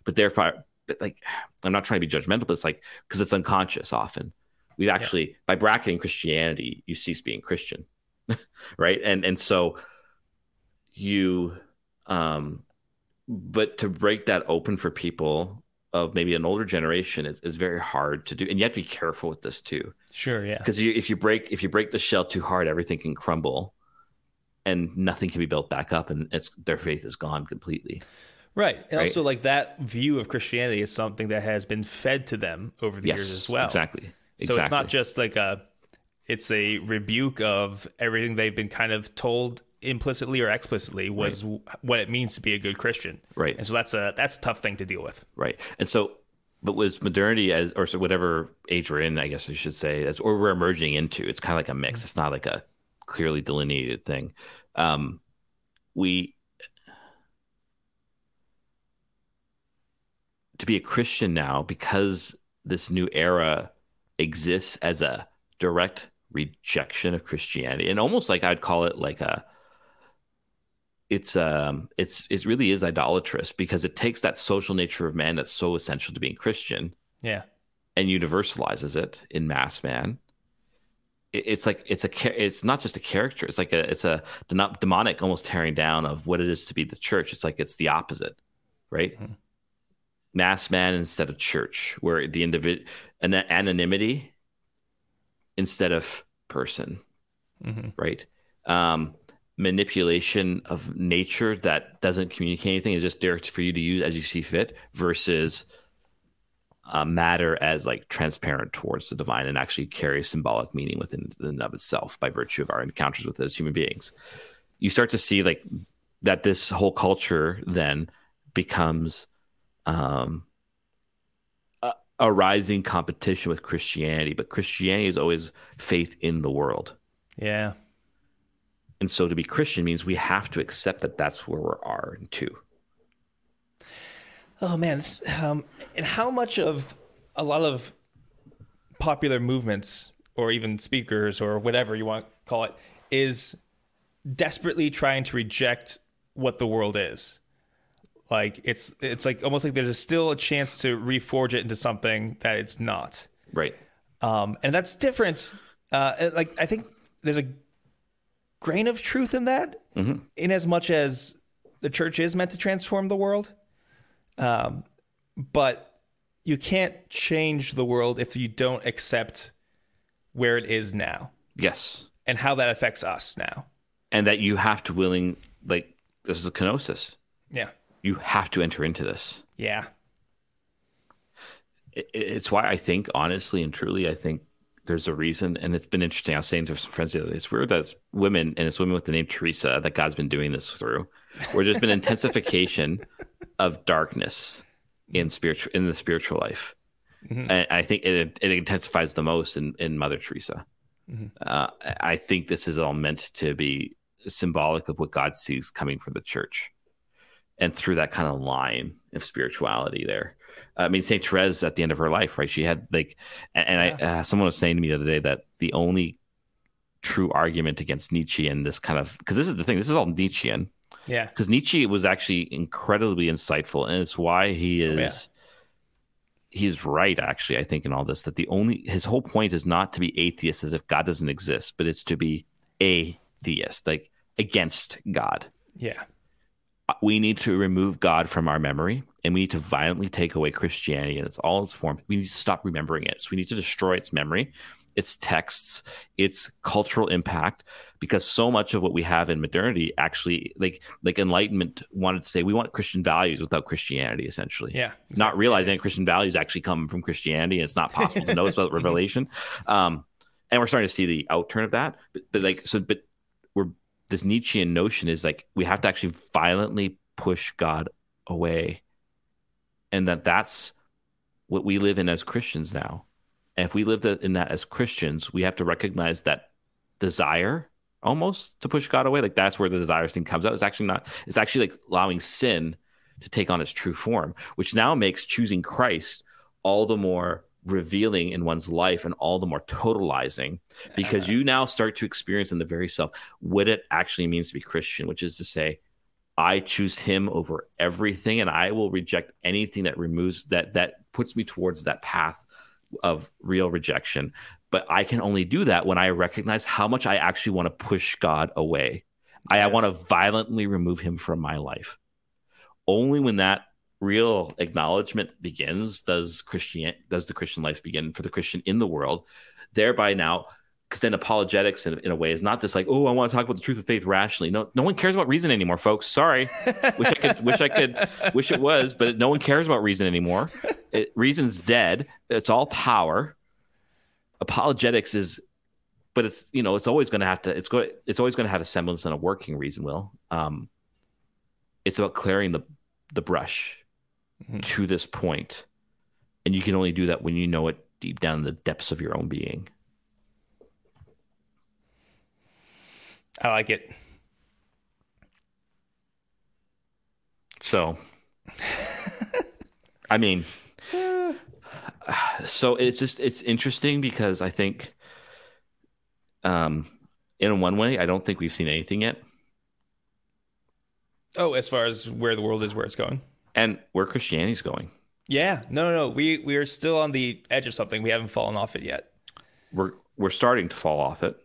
but therefore, but like, I'm not trying to be judgmental, but it's like because it's unconscious often. We've actually by bracketing Christianity, you cease being Christian, right? And and so you um but to break that open for people of maybe an older generation is, is very hard to do and you have to be careful with this too Sure. Yeah. because you, if you break if you break the shell too hard everything can crumble and nothing can be built back up and it's their faith is gone completely Right. And Right. also, like that view of Christianity is something that has been fed to them over the yes years as well. exactly So exactly it's not just like a, it's a rebuke of everything they've been kind of told implicitly or explicitly was w what it means to be a good Christian. Right. And so that's a that's a tough thing to deal with. right and so but with modernity as or so whatever age we're in i guess i should say as or we're emerging into it's kind of like a mix it's not like a clearly delineated thing um we to be a christian now because this new era exists as a direct rejection of christianity and almost like i'd call it like a it's um it's it really is idolatrous because it takes that social nature of man that's so essential to being Christian Yeah. and universalizes it in mass man. It- It's like it's a it's not just a character. It's like a it's a demonic almost tearing down of what it is to be the church. It's like it's the opposite, right? Mhm. Mass man instead of church, where the individ an anonymity instead of person hmm right? Um, manipulation of nature that doesn't communicate anything is just there for you to use as you see fit versus uh, matter as like transparent towards the divine and actually carries symbolic meaning within and of itself by virtue of our encounters with it as human beings. You start to see like that this whole culture then becomes um, a, a rising competition with Christianity, but Christianity is always faith in the world. Yeah. And so to be Christian means we have to accept that that's where we are too. Oh man, um, and how much of a lot of popular movements, or even speakers, or whatever you want to call it, is desperately trying to reject what the world is. Like it's it's like almost like there's still a chance to reforge it into something that it's not, Right. um, and that's different. Uh, like I think there's a grain of truth in that, Mhm. in as much as the church is meant to transform the world. Um, but you can't change the world if you don't accept where it is now Yes. and how that affects us now. And that you have to willing like this is a kenosis. Yeah. You have to enter into this. Yeah. It's why I think honestly and truly I think there's a reason and it's been interesting. I was saying to some friends the other day, it's weird that it's women and it's women with the name Teresa that God's been doing this through, where there's been intensification of darkness in spiritual in the spiritual life. Mhm. And I think it, it intensifies the most in, in Mother Teresa. Mhm. Uh, I think this is all meant to be symbolic of what God sees coming for the church, and through that kind of line of spirituality there. I mean, Saint Therese at the end of her life, right? She had like, and, and I, uh, someone was saying to me the other day that the only true argument against Nietzsche and this kind of because this is the thing, this is all Nietzschean Yeah. because Nietzsche was actually incredibly insightful, and it's why he Oh, is he's right. Actually, I think in all this that the only his whole point is not to be atheist as if God doesn't exist, but it's to be atheist, like against God. Yeah. We need to remove God from our memory and we need to violently take away Christianity in its all its forms. We need to stop remembering it. So we need to destroy its memory, its texts, its cultural impact, because so much of what we have in modernity actually like like enlightenment wanted to say we want Christian values without Christianity, essentially. Yeah, Not realizing that Christian values actually come from Christianity and it's not possible to know this without revelation. Um, and we're starting to see the outturn of that. But, but like so but we're this Nietzschean notion is like we have to actually violently push God away. And that that's what we live in as Christians now. And if we live in that as Christians, we have to recognize that desire almost to push God away. Like that's where the desires thing comes out. It's actually not, it's actually like allowing sin to take on its true form, which now makes choosing Christ all the more revealing in one's life and all the more totalizing because you now start to experience in the very self what it actually means to be Christian, which is to say, I choose him over everything and I will reject anything that removes that that puts me towards that path of real rejection. But I can only do that when I recognize how much I actually want to push God away. I, I want to violently remove him from my life. Only when that real acknowledgement begins does Christian does the Christian life begin for the Christian in the world. Thereby now, because then apologetics in, in a way is not just like, oh, I want to talk about the truth of faith rationally. No, no one cares about reason anymore, folks. Sorry, wish I could, wish I could, wish it was, but no one cares about reason anymore. It, reason's dead. It's all power. Apologetics is, but it's you know it's always going to have to it's going it's always going to have a semblance and a working reason. Will um, it's about clearing the the brush to this point, and you can only do that when you know it deep down in the depths of your own being. I like it. So, I mean, so it's just it's interesting because I think, um, in one way, I don't think we've seen anything yet, Oh, as far as where the world is, where it's going. And where Christianity's going. Yeah. No, no, no. We we are still on the edge of something. We haven't fallen off it yet. We're we're starting to fall off it.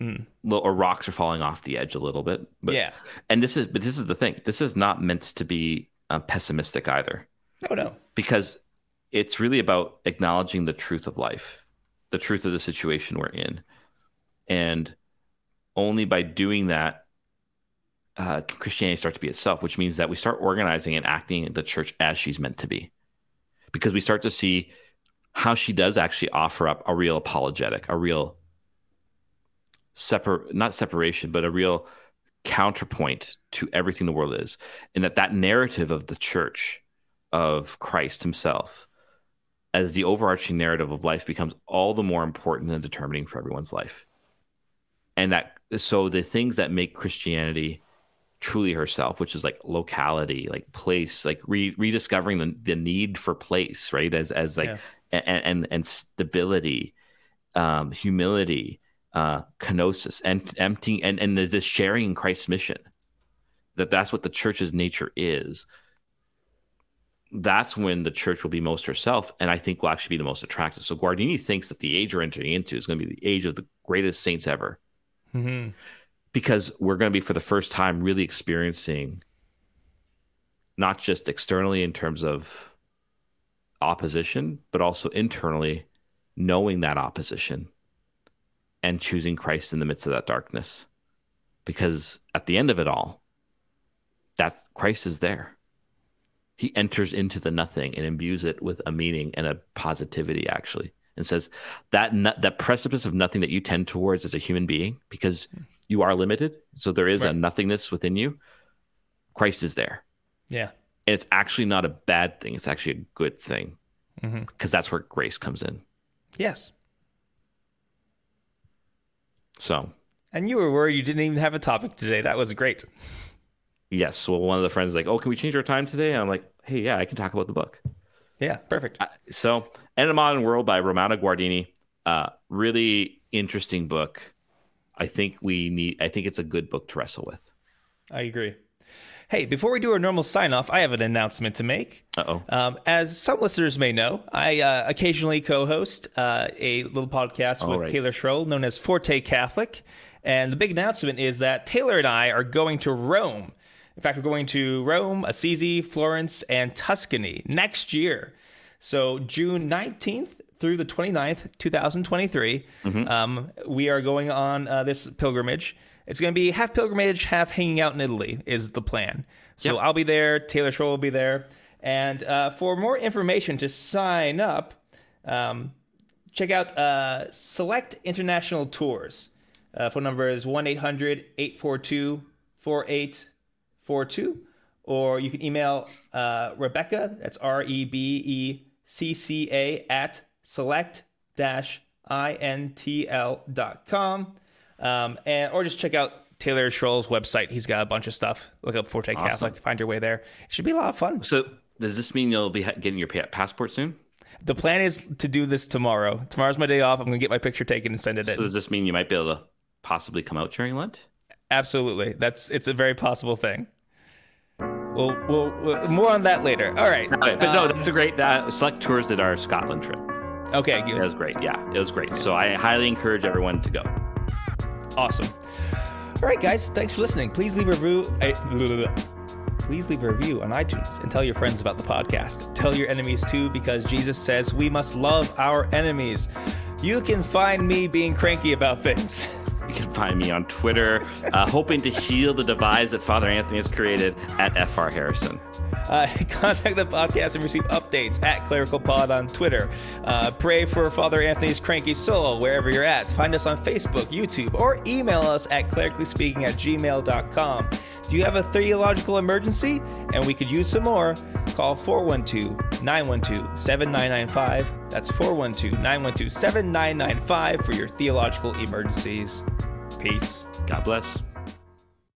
Little, or rocks are falling off the edge a little bit. But Yeah. and this is but this is the thing. This is not meant to be uh, pessimistic either. No, no. because it's really about acknowledging the truth of life, the truth of the situation we're in. And only by doing that, uh, Christianity start to be itself, which means that we start organizing and acting the church as she's meant to be. Because we start to see how she does actually offer up a real apologetic, a real separ not separation, but a real counterpoint to everything the world is. And that that narrative of the church of Christ himself as the overarching narrative of life becomes all the more important and determining for everyone's life. And that so the things that make Christianity truly herself, which is like locality, like place, like re- rediscovering the, the need for place, right? As as like Yeah. and, and and stability, um, humility, uh, kenosis, and emptying and and the sharing in Christ's mission. That that's what the church's nature is that's when the church will be most herself and I think will actually be the most attractive. So Guardini thinks that the age we're entering into is going to be the age of the greatest saints ever Mm-hmm. Because we're going to be for the first time really experiencing not just externally in terms of opposition, but also internally knowing that opposition and choosing Christ in the midst of that darkness. Because at the end of it all, that Christ is there. He enters into the nothing and imbues it with a meaning and a positivity, actually, and says that no- that precipice of nothing that you tend towards as a human being, because you are limited, so there is a nothingness within you. Christ is there, Yeah. and it's actually not a bad thing. It's actually a good thing because that's where grace comes in. Yes. So And you were worried you didn't even have a topic today. That was great. yes, well, one of the friends is like, "Oh, can we change our time today?" And I'm like, "Hey, yeah, I can talk about the book." Yeah. Perfect. Uh, so end of modern world by romano guardini uh really interesting book i think we need i think it's a good book to wrestle with I agree. Hey, before we do our normal sign off, I have an announcement to make. uh-oh Um, as some listeners may know, I uh, occasionally co host uh, a little podcast All with right. Taylor Schroll known as Forte Catholic. And the big announcement is that Taylor and I are going to Rome. In fact, we're going to Rome, Assisi, Florence, and Tuscany next year. So June 19th through the 29th, 2023, um, we are going on uh, this pilgrimage. It's going to be half pilgrimage, half hanging out in Italy is the plan. So Yep. I'll be there. Taylor Scholl will be there. And uh, for more information to sign up, um, check out uh, Select International Tours. Uh, phone number is 1 800 842 4842. Or you can email uh, Rebecca, that's R E B E C C A, at select intl.com. Um, and, or just check out Taylor Schroll's website. He's got a bunch of stuff. Look up Forte Catholic, find your way there. It should be a lot of fun. So does this mean you'll be getting your passport soon? The plan is to do this tomorrow. Tomorrow's my day off. I'm going to get my picture taken and send it in. So does this mean you might be able to possibly come out during Lent? Absolutely. That's it's a very possible thing. We'll, we'll, we'll more on that later. All right. But no, that's a great. Uh, Select Tours did our Scotland trip. Okay, It was great. Yeah, it was great. So I highly encourage everyone to go. Awesome. All right, guys. Thanks for listening. Please leave a review. eh, Please leave a review on iTunes and tell your friends about the podcast. Tell your enemies too, because Jesus says we must love our enemies. You can find me being cranky about things. You can find me on Twitter, uh, hoping to heal the divides that Father Anthony has created at FR Harrison. Uh, contact the podcast and receive updates at Clerical Pod on Twitter. Uh, pray for Father Anthony's cranky soul wherever you're at. Find us on Facebook, YouTube, or email us at clericallyspeaking at gmail.com. Do you have a theological emergency and we could use some more? Call 412 912 7995. That's 412 912 7995 for your theological emergencies. Peace. God bless.